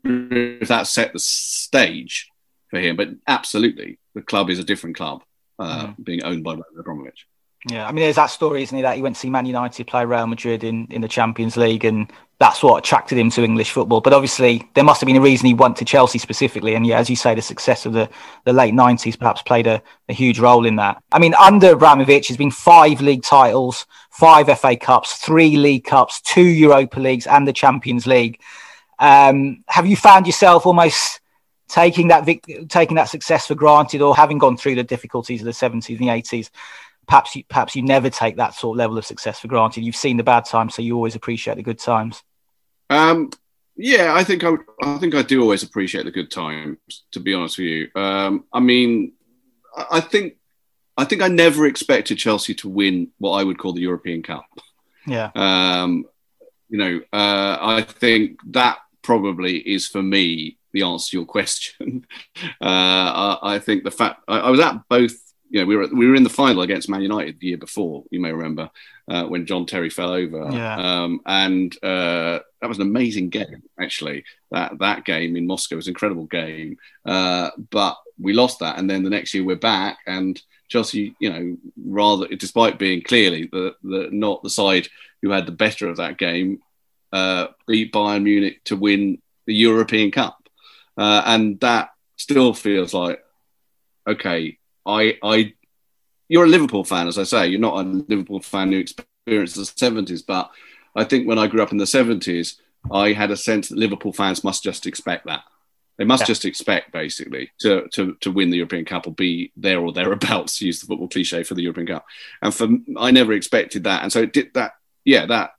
if that set the stage for him. But absolutely, the club is a different club uh, being owned by Roman Abramovich. Yeah, I mean, there's that story, isn't it, that he went to see Man United play Real Madrid in, in the Champions League, and that's what attracted him to English football. But obviously, there must have been a reason he went to Chelsea specifically. And yeah, as you say, the success of the, the late 90s perhaps played a, a huge role in that. I mean, under Abramovich, there's been five league titles, five FA Cups, three League Cups, two Europa Leagues, and the Champions League. Um, have you found yourself almost taking that vic- taking that success for granted, or having gone through the difficulties of the 70s and the 80s? Perhaps you perhaps you never take that sort of level of success for granted. You've seen the bad times, so you always appreciate the good times. Um, yeah, I think I, I think I do always appreciate the good times. To be honest with you, um, I mean, I think I think I never expected Chelsea to win what I would call the European Cup. Yeah, Um, you know, uh, I think that probably is for me the answer to your question. uh, I, I think the fact I, I was at both. You know, we were we were in the final against Man United the year before. You may remember uh, when John Terry fell over. Yeah. Um, and uh, that was an amazing game. Actually, that that game in Moscow was an incredible game. Uh, but we lost that, and then the next year we're back, and Chelsea, you know, rather despite being clearly the, the not the side who had the better of that game, uh, beat Bayern Munich to win the European Cup, uh, and that still feels like okay. I, I, you're a Liverpool fan, as I say. You're not a Liverpool fan who experienced the seventies, but I think when I grew up in the seventies, I had a sense that Liverpool fans must just expect that. They must Yeah. just expect, basically, to, to to win the European Cup or be there or thereabouts. To use the football cliche for the European Cup, and for I never expected that, and so it did that. Yeah, that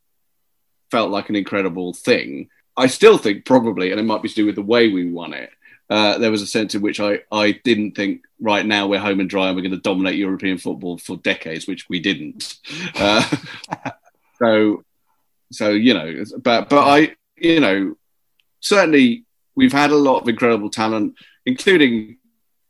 felt like an incredible thing. I still think probably, and it might be to do with the way we won it, uh, there was a sense in which I, I didn't think right now we're home and dry and we're going to dominate European football for decades, which we didn't. Uh, so, so you know, but but I, you know, certainly we've had a lot of incredible talent, including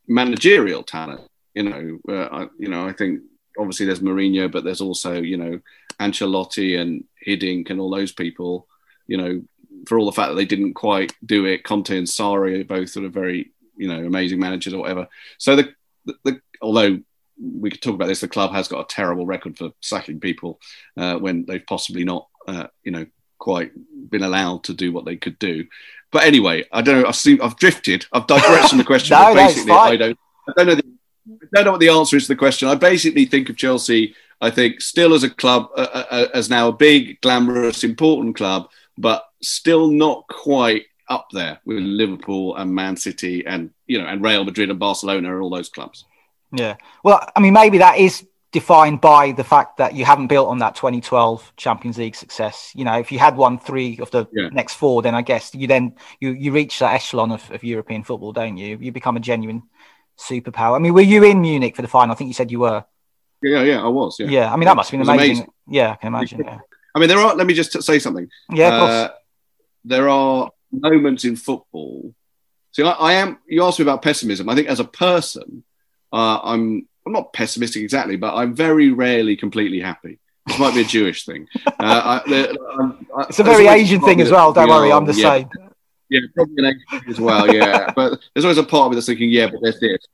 managerial talent. You know, uh, I, you know, I think obviously there's Mourinho, but there's also you know Ancelotti and Hiddink and all those people. You know, for all the fact that they didn't quite do it, Conte and Sarri are both sort of very you know amazing managers or whatever. So the, the, the although we could talk about this, the club has got a terrible record for sacking people uh, when they've possibly not uh, you know quite been allowed to do what they could do. But anyway, I don't know. I've seen, I've drifted. I've digressed from the question. no, basically, I don't. I don't know. The, I don't know what the answer is to the question. I basically think of Chelsea. I think still as a club, uh, uh, uh, as now a big, glamorous, important club, but still not quite up there with Liverpool and Man City and you know and Real Madrid and Barcelona and all those clubs. Yeah. Well, I mean, maybe that is defined by the fact that you haven't built on that 2012 Champions League success. You know, if you had won three of the Yeah. next four, then I guess you then you you reach that echelon of, of European football, don't you? You become a genuine superpower. I mean, were you in Munich for the final? I think you said you were. Yeah, yeah, I was. Yeah. Yeah. I mean, that must have been amazing. amazing. Yeah, I can imagine. Yeah. I mean, there are. Let me just say something. Yeah. Uh, there are moments in football. See, I, I am. You asked me about pessimism. I think as a person, uh, I'm. I'm not pessimistic exactly, but I'm very rarely completely happy. This might be a Jewish thing. Uh, I, there- I'm- I- It's a very Asian thing as well. Don't worry, I'm oh, the yeah, same. Yeah, probably an Asian as well. Yeah, but there's always a part of me that's thinking, yeah, but there's this.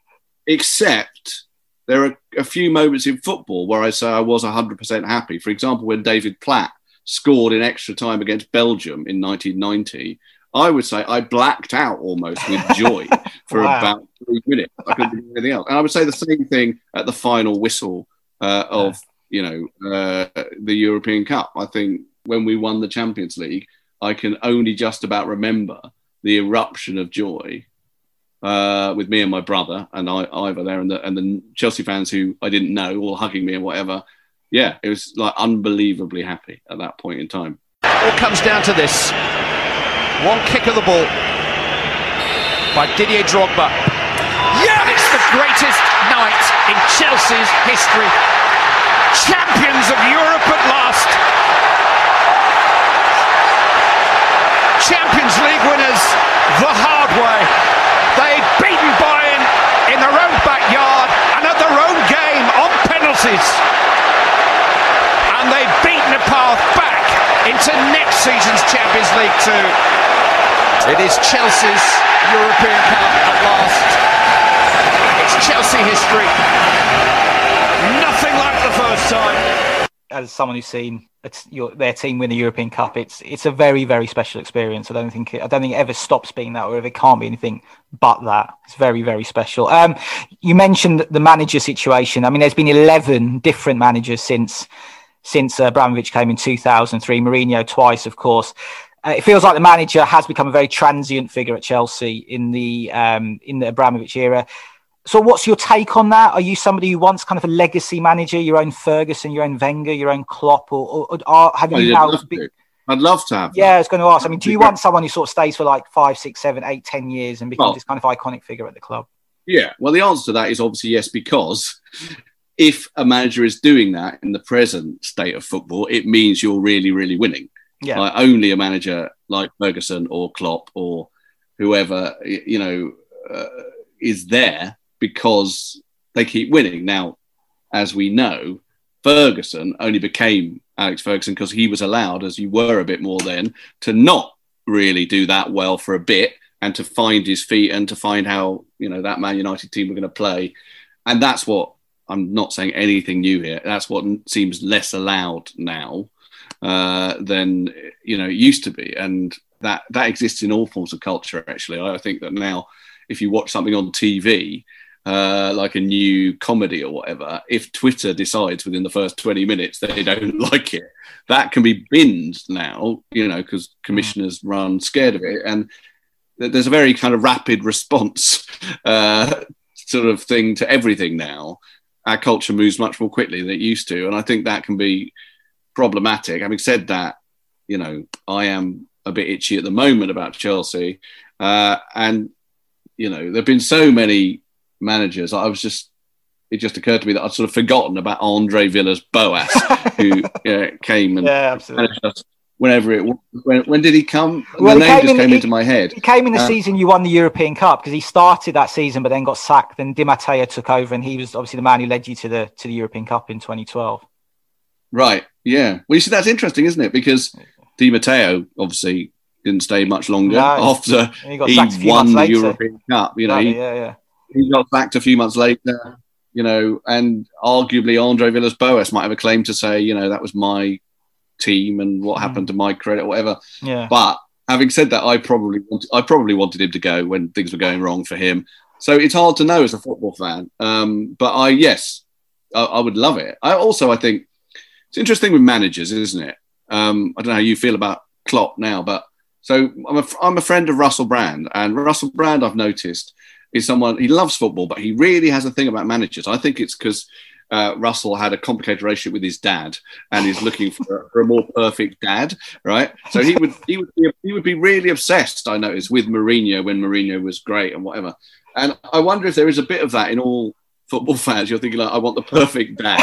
Except there are a few moments in football where I say I was 100% happy. For example, when David Platt scored in extra time against Belgium in 1990, I would say I blacked out almost with joy for Wow. about three minutes. I couldn't do anything else. And I would say the same thing at the final whistle uh, of you know uh, the European Cup. I think when we won the Champions League, I can only just about remember the eruption of joy uh, with me and my brother and I, Ivor there, and the and the Chelsea fans who I didn't know all hugging me and whatever. Yeah, it was like unbelievably happy at that point in time. All comes down to this. One kick of the ball by Didier Drogba. Yeah! And it's the greatest night in Chelsea's history. Champions of Europe at last. Champions League winners the hard way. They'd beaten Bayern in their own backyard and at their own game on penalties and they've beaten a path back into next season's Champions League too. It is Chelsea's European Cup at last. It's Chelsea history. Nothing like the first time. as someone who's seen your, their team win the European Cup, it's it's a very very special experience. I don't think it, I don't think it ever stops being that, or if it can't be anything but that. It's very very special. Um, you mentioned the manager situation. I mean, there's been eleven different managers since since uh, Abramovich came in 2003. Mourinho twice, of course. Uh, it feels like the manager has become a very transient figure at Chelsea in the um, in the Abramovich era. So, what's your take on that? Are you somebody who wants kind of a legacy manager, your own Ferguson, your own Wenger, your own Klopp, or, or, or have Well, you now? love be- I'd love to have. that. yeah, I was going to ask. I mean, do you want someone who sort of stays for like five, six, seven, eight, ten years and becomes Well- this kind of iconic figure at the club? Yeah. Well, the answer to that is obviously yes, because if a manager is doing that in the present state of football, it means you're really, really winning. Yeah, Like only a manager like Ferguson or Klopp or whoever you know uh, is there because they keep winning. Now, as we know, Ferguson only became Alex Ferguson because he was allowed, as you were a bit more then, to not really do that well for a bit and to find his feet and to find how you know that Man United team were going to play, and that's what I'm not saying anything new here. That's what seems less allowed now uh, than you know it used to be, and that that exists in all forms of culture. Actually, I think that now, if you watch something on TV, uh, like a new comedy or whatever, if Twitter decides within the first 20 minutes that they don't like it, that can be binned now, you know, because commissioners run scared of it. And there's a very kind of rapid response uh, sort of thing to everything now. Our culture moves much more quickly than it used to. And I think that can be problematic. Having said that, you know, I am a bit itchy at the moment about Chelsea. Uh, and you know, there've been so many managers. I was just it just occurred to me that I'd sort of forgotten about Andre Villas Boas, who uh, came and Yeah, managed us whenever it was. When, when did he come? Well, the he name came just in- came he- into my head. He came in the Uh, season you won the European Cup because he started that season, but then got sacked. Then Di Matteo took over, and he was obviously the man who led you to the to the European Cup in 2012. Right. Yeah. Well, you see, that's interesting, isn't it? Because Di Matteo obviously didn't stay much longer No. after He got he sacked a few won the. European Cup. You know, he, yeah, yeah. He got sacked a few months later. You know, and arguably Andre Villas Boas might have a claim to say, you know, that was my team and what happened to my credit, or whatever. Yeah. But having said that, I probably wanted, I probably wanted him to go when things were going wrong for him. So it's hard to know as a football fan. Um, but I, yes, I, I would love it. I also, I think it's interesting with managers, isn't it? Um, I don't know how you feel about Klopp now, but so I'm a, I'm a friend of Russell Brand, and Russell Brand, I've noticed, is someone he loves football, but he really has a thing about managers. I think it's because uh, Russell had a complicated relationship with his dad, and he's looking for, for a more perfect dad, right? So he would he would be, he would be really obsessed. I noticed with Mourinho when Mourinho was great and whatever. And I wonder if there is a bit of that in all football fans. You're thinking like, I want the perfect dad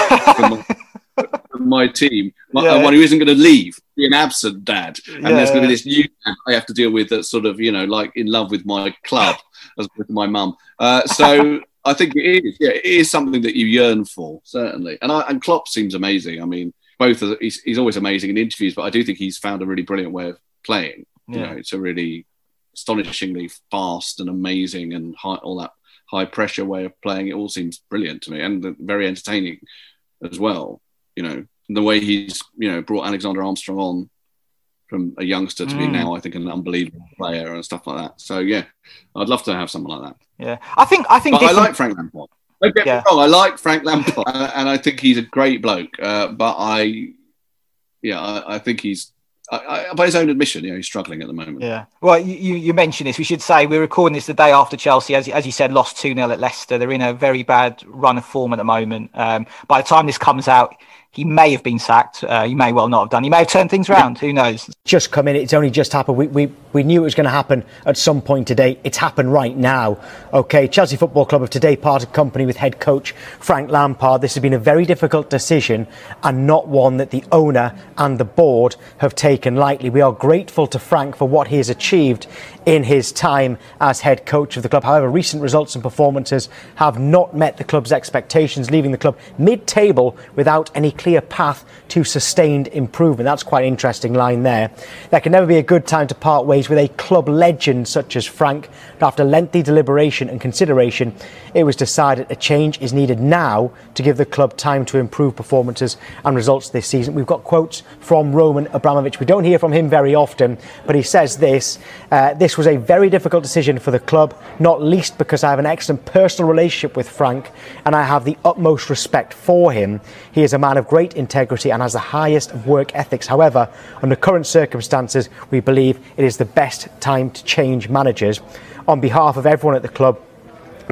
my, team, my, Yeah. one who isn't going to leave, be an absent dad, and Yeah, there's going to be this new dad I have to deal with that's sort of you know like in love with my club as with my mum. Uh, so I think it is, yeah, it is something that you yearn for certainly. And I, and Klopp seems amazing. I mean, both are, he's, he's always amazing in interviews, but I do think he's found a really brilliant way of playing. You Yeah. know, it's a really astonishingly fast and amazing and high, all that high pressure way of playing. It all seems brilliant to me and very entertaining as well. You know, the way he's you know brought Alexander Armstrong on from a youngster to be Mm. now, I think, an unbelievable player and stuff like that. So yeah, I'd love to have someone like that. Yeah, I think I think I like Frank Lampard. Don't get Yeah. me wrong, I like Frank Lampard, and I think he's a great bloke. Uh, but I, yeah, I, I think he's, I, I, by his own admission, you know, he's struggling at the moment. Yeah. Well, you, you you mentioned this. We should say we're recording this the day after Chelsea, as, as you said, lost 2 0 at Leicester. They're in a very bad run of form at the moment. Um, by the time this comes out, he may have been sacked. Uh, he may well not have done. He may have turned things around. Who knows? just come in. It's only just happened. We, we, we knew it was going to happen at some point today. It's happened right now. Okay, Chelsea Football Club have today parted company with head coach Frank Lampard. This has been a very difficult decision and not one that the owner and the board have taken lightly. We are grateful to Frank for what he has achieved in his time as head coach of the club. However, recent results and performances have not met the club's expectations, leaving the club mid table without any clear path to sustained improvement. That's quite an interesting line there. There can never be a good time to part ways with a club legend such as Frank. But after lengthy deliberation and consideration, it was decided a change is needed now to give the club time to improve performances and results this season. We've got quotes from Roman Abramovich. We don't hear from him very often, but he says this uh, This was a very difficult decision for the club, not least because I have an excellent personal relationship with Frank and I have the utmost respect for him. He is a man of great integrity and has the highest work ethics. However, under current circumstances, we believe it is the best time to change managers. On behalf of everyone at the club,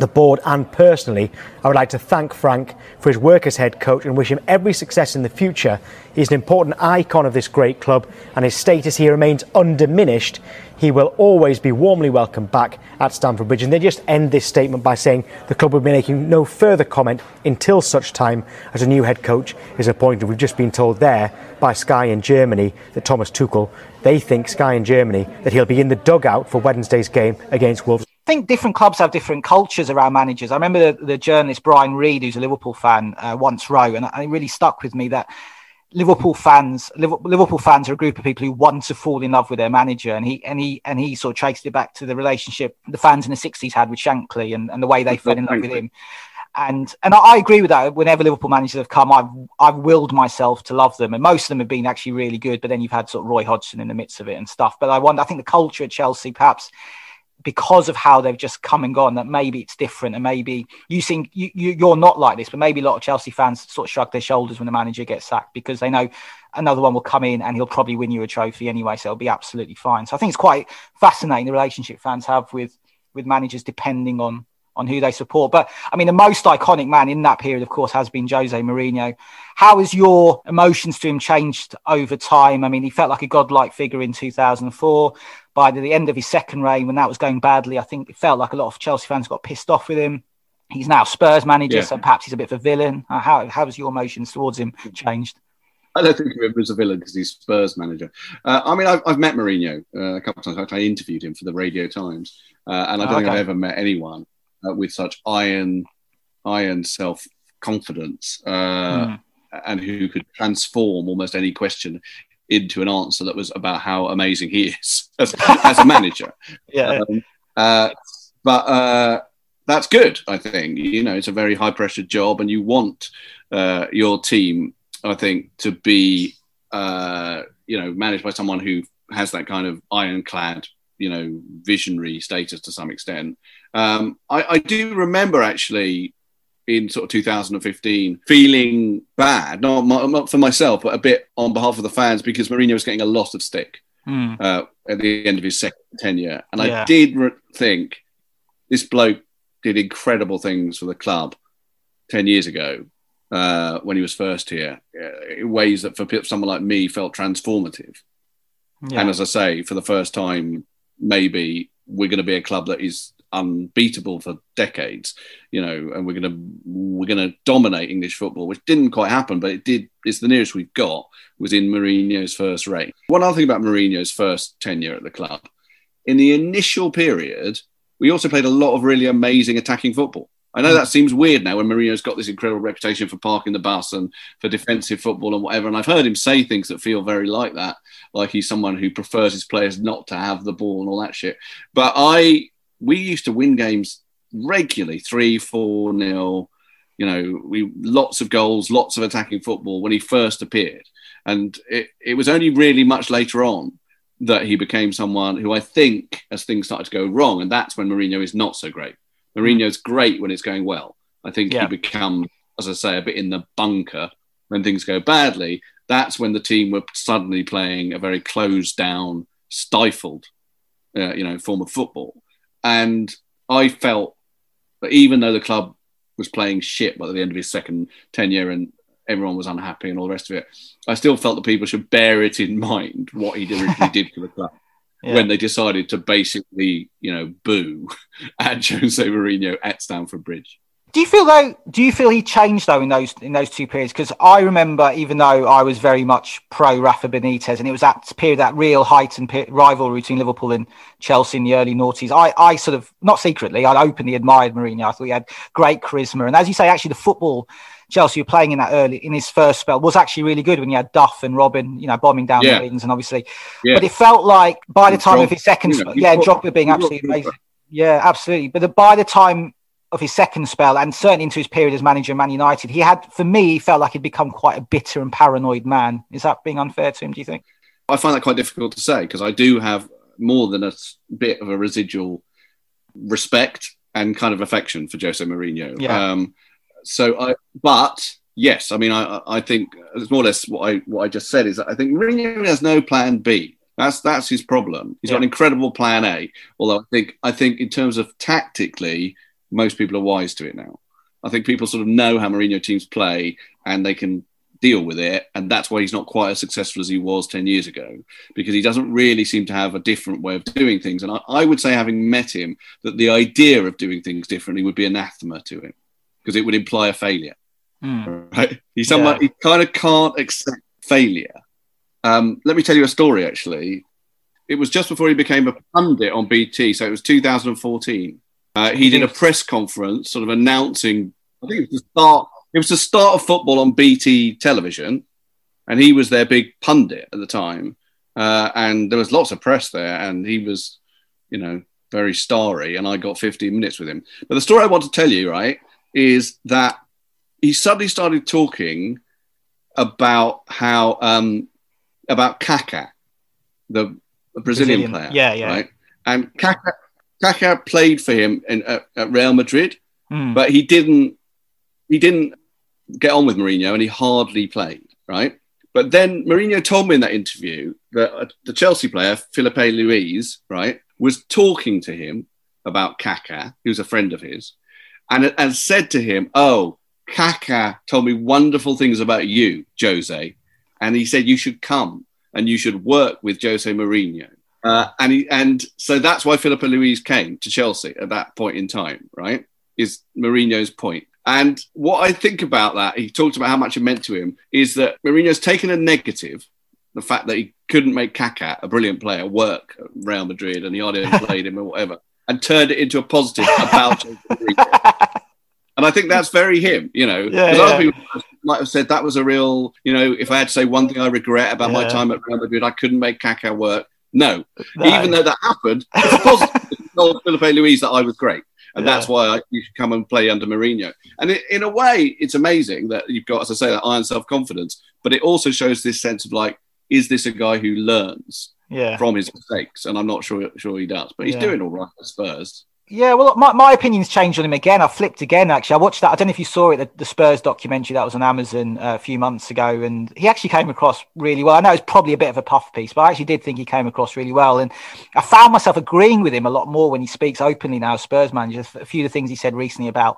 the board and personally, I would like to thank Frank for his work as head coach and wish him every success in the future. He's an important icon of this great club and his status here remains undiminished. He will always be warmly welcomed back at Stamford Bridge. And they just end this statement by saying the club will be making no further comment until such time as a new head coach is appointed. We've just been told there by Sky in Germany that Thomas Tuchel, they think Sky in Germany that he'll be in the dugout for Wednesday's game against Wolves. Think different clubs have different cultures around managers. I remember the, the journalist Brian Reade, who's a Liverpool fan, uh, once wrote, and it really stuck with me that Liverpool fans, Liverpool, fans are a group of people who want to fall in love with their manager, and he and he and he sort of traced it back to the relationship the fans in the '60s had with Shankly and, and the way they fell in love with him. And and I, I agree with that. Whenever Liverpool managers have come, I've I've willed myself to love them, and most of them have been actually really good. But then you've had sort of Roy Hodgson in the midst of it and stuff. But I wonder, I think the culture at Chelsea, perhaps because of how they've just come and gone, that maybe it's different, and maybe you seem you, you you're not like this, but maybe a lot of Chelsea fans sort of shrug their shoulders when the manager gets sacked because they know another one will come in and he'll probably win you a trophy anyway, so it'll be absolutely fine. So I think it's quite fascinating the relationship fans have with with managers depending on on who they support. But I mean, the most iconic man in that period, of course, has been Jose Mourinho. How has your emotions to him changed over time? I mean, he felt like a godlike figure in 2004. By the end of his second reign, when that was going badly, I think it felt like a lot of Chelsea fans got pissed off with him. He's now Spurs manager, yeah. so perhaps he's a bit of a villain. Uh, how, how has your emotions towards him changed? I don't think of him as a villain because he's Spurs manager. Uh, I mean, I've, I've met Mourinho uh, a couple of times. I interviewed him for the Radio Times, uh, and I don't oh, think I've ever met anyone uh, with such iron, iron self confidence, mm. and who could transform almost any question into an answer that was about how amazing he is as, as a manager. yeah. Um, uh, but that's good. I think you know it's a very high pressure job, and you want your team I think, to be uh, you know managed by someone who has that kind of ironclad, you know, visionary status to some extent. Um, I, I do remember actually in sort of 2015 feeling bad, not, not for myself, but a bit on behalf of the fans because Mourinho was getting a lot of stick mm. uh, at the end of his second tenure. And yeah. I did re- think this bloke did incredible things for the club 10 years ago uh, when he was first here, uh, in ways that for someone like me felt transformative. Yeah. And as I say, for the first time, maybe we're going to be a club that is unbeatable for decades, you know, and we're to we're to dominate English football, which didn't quite happen, but it did. It's the nearest we've got was in Mourinho's first reign. One other thing about Mourinho's first tenure at the club, in the initial period, we also played a lot of really amazing attacking football. I know that seems weird now when Mourinho's got this incredible reputation for parking the bus and for defensive football and whatever. And I've heard him say things that feel very like that, like he's someone who prefers his players not to have the ball and all that shit. But I, we used to win games regularly, three, four nil. You know, we lots of goals, lots of attacking football when he first appeared, and it, it was only really much later on that he became someone who I think, as things started to go wrong, and that's when Mourinho is not so great Mourinho's great when it's going well. I think yeah. he becomes, as I say, a bit in the bunker when things go badly. That's when the team were suddenly playing a very closed down, stifled, uh, you know, form of football. And I felt that even though the club was playing shit by the end of his second tenure and everyone was unhappy and all the rest of it, I still felt that people should bear it in mind what he originally did for the club yeah. when they decided to basically, you know, boo at Jose Mourinho at Stamford Bridge. Do you feel though? Do you feel he changed though in those in those two periods? Because I remember, even though I was very much pro Rafa Benitez, and it was that period, that real heightened rivalry between Liverpool and Chelsea in the early noughties. I, I sort of not secretly, I openly admired Mourinho. I thought he had great charisma, and as you say, actually the football Chelsea were playing in that early in his first spell was actually really good when you had Duff and Robben, you know, bombing down yeah. the wings and obviously. Yeah. But it felt like by the time of his second spell, yeah, and Drogba being absolutely amazing. Yeah, absolutely. But the, by the time of his second spell and certainly into his period as manager of Man United, he had, for me, felt like he'd become quite a bitter and paranoid man. Is that being unfair to him, do you think? I find that quite difficult to say because I do have more than a bit of a residual respect and kind of affection for Jose Mourinho. Yeah. Um, so I, but yes, I mean, I, I think it's more or less what I what I just said is that I think Mourinho has no plan B. That's that's his problem. He's yeah. got an incredible plan A. Although I think I think in terms of tactically, most people are wise to it now. I think people sort of know how Mourinho teams play and they can deal with it. And that's why he's not quite as successful as he was 10 years ago, because he doesn't really seem to have a different way of doing things. And I, I would say, having met him, that the idea of doing things differently would be anathema to him because it would imply a failure. Mm. Right? He's someone yeah. he kind of can't accept failure. Um, let me tell you a story. Actually, it was just before he became a pundit on BT, so it was 2014. Uh, he did a press conference, sort of announcing. I think it was the start. It was the start of football on BT television, and he was their big pundit at the time. Uh, and there was lots of press there, and he was, you know, very starry. And I got 15 minutes with him. But the story I want to tell you, right, is that he suddenly started talking about how um, about Kaká, the, the Brazilian, Brazilian, player. Yeah, yeah. Right, and Kaká, Kaká played for him in, at, at Real Madrid, mm. but he didn't he didn't get on with Mourinho, and he hardly played. Right, but then Mourinho told me in that interview that uh, the Chelsea player Filipe Luis, right, was talking to him about Kaká, who's a friend of his, and, and said to him, Oh, Kaká told me wonderful things about you, Jose. And he said, You should come and you should work with Jose Mourinho. Uh, and he, and so that's why Filipe Luis came to Chelsea at that point in time, right? Is Mourinho's point. And what I think about that, he talked about how much it meant to him, is that Mourinho's taken a negative, the fact that he couldn't make Kaká, a brilliant player, work at Real Madrid and he hardly played him or whatever, and turned it into a positive about. And I think that's very him, you know. Yeah, Because yeah. other people might have said that was a real, you know, if I had to say one thing I regret about my time at Real Madrid, I couldn't make Kaká work. No, No. even though that happened, it's positive. Told Filipe Luis that I was great. And Yeah. that's why I, you should come and play under Mourinho. And it, in a way, it's amazing that you've got, as I say, that iron self confidence, but it also shows this sense of like, is this a guy who learns Yeah. from his mistakes? And I'm not sure sure he does, but he's Yeah. doing all right at Spurs. Yeah, well, my, my opinion's changed on him again. I flipped again, actually. I watched that. I don't know if you saw it, the, the Spurs documentary that was on Amazon uh, a few months ago. And he actually came across really well. I know it's probably a bit of a puff piece, but I actually did think he came across really well. And I found myself agreeing with him a lot more when he speaks openly now, as Spurs manager. A few of the things he said recently about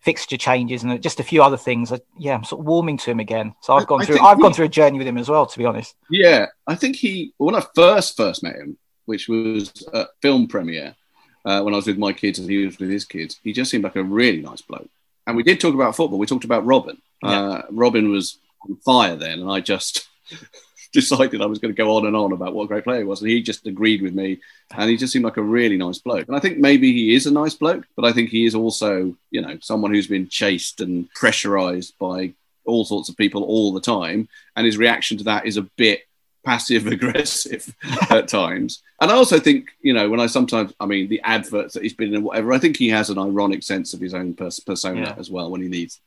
fixture changes and just a few other things. I, yeah, I'm sort of warming to him again. So I've gone I through. I've he- gone through a journey with him as well, to be honest. Yeah, I think he when I first first met him, which was a film premiere uh, when I was with my kids and he was with his kids. He just seemed like a really nice bloke. And we did talk about football. We talked about Robben. Uh, Robben was on fire then, and I just decided I was going to go on and on about what a great player he was. And he just agreed with me, and he just seemed like a really nice bloke. And I think maybe he is a nice bloke, but I think he is also, you know, someone who's been chased and pressurized by all sorts of people all the time, and his reaction to that is a bit passive aggressive at times. And I also think, you know, when I sometimes, I mean, the adverts that he's been in whatever, I think he has an ironic sense of his own pers- persona Yeah. as well when he needs.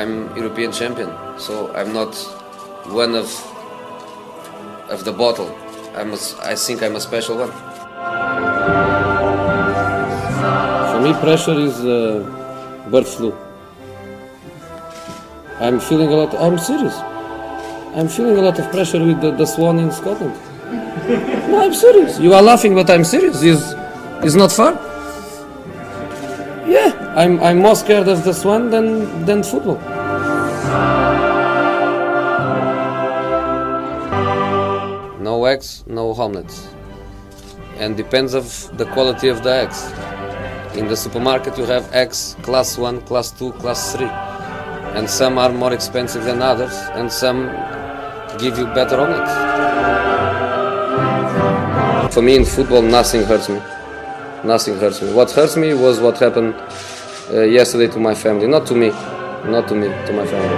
I'm European champion, so I'm not one of of the bottle. I'm a, I think I'm a special one. For me, pressure is uh, bird flu. I'm feeling a lot. I'm serious. I'm feeling a lot of pressure with the, the swan in Scotland. No, I'm serious. You are laughing, but I'm serious. Is is not far. Yeah, I'm I'm more scared of the swan than than football. No eggs, no omelets. And depends of the quality of the eggs. In the supermarket you have eggs class 1, class 2, class 3. And some are more expensive than others and some give you better omelets. For me in football nothing hurts me. Nothing hurts me. What hurts me was what happened uh, yesterday to my family. Not to me. Not to me, to my family.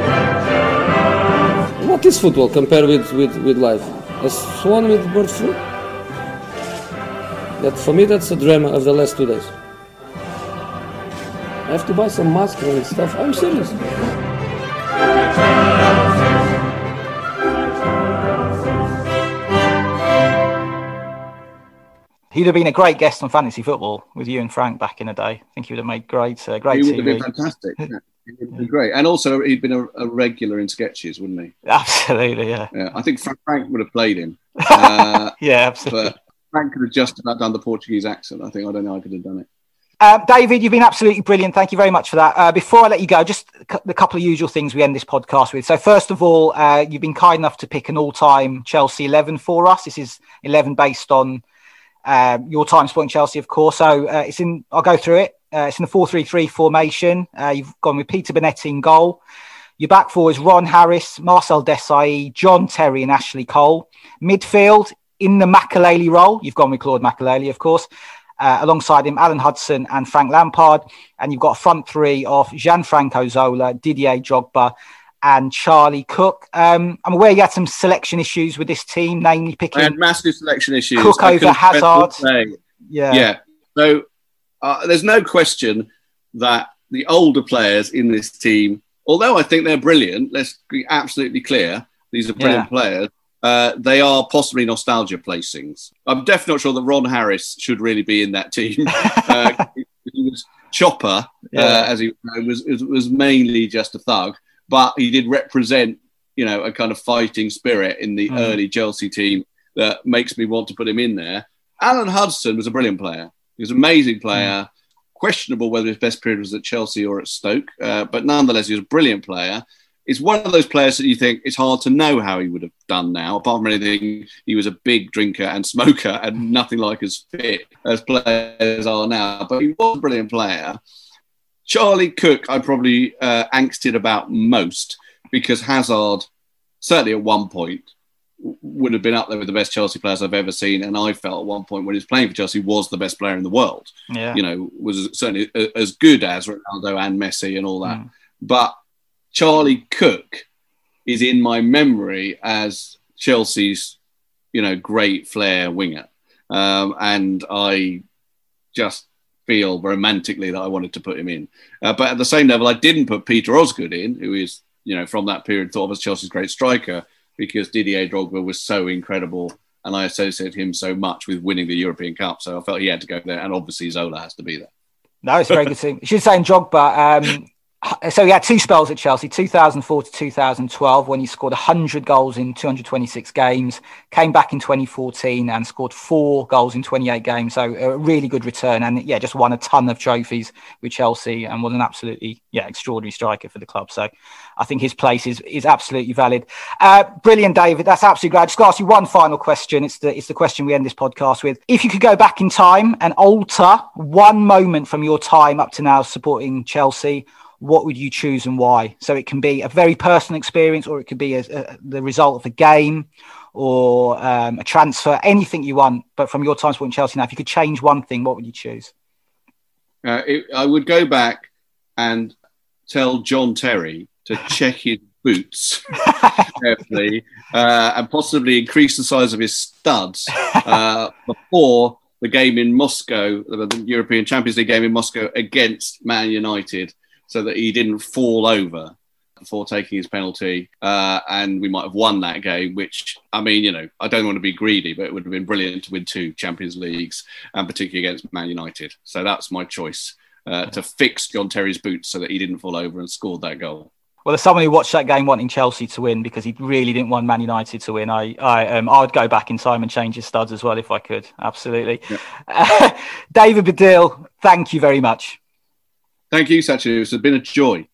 What is football compared with, with, with life? A swan with bird flu? That for me that's a drama of the last two days. I have to buy some masks and stuff. I'm serious. He'd have been a great guest on fantasy football with you and Frank back in the day. I think he would have made great, uh, great He would have been fantastic. Yeah. He would be great. And also, he'd been a, a regular in sketches, wouldn't he? Absolutely, yeah, Yeah, I think Frank, Frank would have played him. Uh, yeah, absolutely. but Frank could have just about done the Portuguese accent. I think I don't know. I could have done it. Uh, David, you've been absolutely brilliant. Thank you very much for that. Uh, before I let you go, just a the couple of usual things we end this podcast with. So, first of all, uh, you've been kind enough to pick an all-time Chelsea eleven for us. This is eleven based on um, your time spent in Chelsea, of course. So, uh, it's in. I'll go through it. Uh, it's in the four-three-three formation. Uh, you've gone with Peter Bonetti in goal. Your back four is Ron Harris, Marcel Desailly, John Terry, and Ashley Cole. Midfield in the Makélélé role, you've gone with Claude Makélélé, of course. Uh, alongside him, Alan Hudson and Frank Lampard. And you've got a front three of Gianfranco Zola, Didier Drogba, and Charlie Cooke. Um, I'm aware you had some selection issues with this team, namely I picking. had massive selection issues. Cooke I over could have spent all Hazard. yeah, Yeah. So uh, there's no question that the older players in this team, although I think they're brilliant, let's be absolutely clear, these are brilliant players. Uh, they are possibly nostalgia placings. I'm definitely not sure that Ron Harris should really be in that team. uh, he was Chopper, Yeah. uh, as he was, was was mainly just a thug, but he did represent, you know, a kind of fighting spirit in the Mm. early Chelsea team that makes me want to put him in there. Alan Hudson was a brilliant player. He was an amazing player. Mm. Questionable whether his best period was at Chelsea or at Stoke, uh, but nonetheless, he was a brilliant player. He's one of those players that you think it's hard to know how he would have done now. Apart from anything, he was a big drinker and smoker and nothing like as fit as players are now. But he was a brilliant player. Charlie Cooke, I probably uh, angsted about most because Hazard, certainly at one point, would have been up there with the best Chelsea players I've ever seen. And I felt at one point when he was playing for Chelsea was the best player in the world. Yeah. You know, was certainly as good as Ronaldo and Messi and all that. Mm. But Charlie Cooke is in my memory as Chelsea's, you know, great flair winger. Um, and I just feel romantically that I wanted to put him in. Uh, but at the same level, I didn't put Peter Osgood in, who is, you know, from that period thought of as Chelsea's great striker because Didier Drogba was so incredible and I associate him so much with winning the European Cup. So I felt he had to go there. And obviously Zola has to be there. No, it's very good team. You should say in Drogba, um, so he had two spells at Chelsea, 2004 to 2012, when he scored 100 goals in 226 games. Came back in 2014 and scored four goals in 28 games. So a really good return, and yeah, just won a ton of trophies with Chelsea and was an absolutely yeah extraordinary striker for the club. So I think his place is is absolutely valid. Uh, brilliant, David. That's absolutely great. I just ask you one final question. It's the it's the question we end this podcast with. If you could go back in time and alter one moment from your time up to now supporting Chelsea what would you choose and why? So it can be a very personal experience, or it could be a, a, the result of a game or um, a transfer, anything you want. But from your time supporting Chelsea now, if you could change one thing, what would you choose? Uh, it, I would go back and tell John Terry to check his boots carefully uh, and possibly increase the size of his studs uh, before the game in Moscow, the European Champions League game in Moscow against Man United so that he didn't fall over before taking his penalty, uh, and we might have won that game. Which I mean, you know, I don't want to be greedy, but it would have been brilliant to win two Champions Leagues, and particularly against Man United. So that's my choice uh, to fix John Terry's boots so that he didn't fall over and scored that goal. Well, as someone who watched that game wanting Chelsea to win because he really didn't want Man United to win, I I um, I would go back in time and change his studs as well if I could. Absolutely. David Baddiel, thank you very much. Thank you, Sachin. It's been a joy.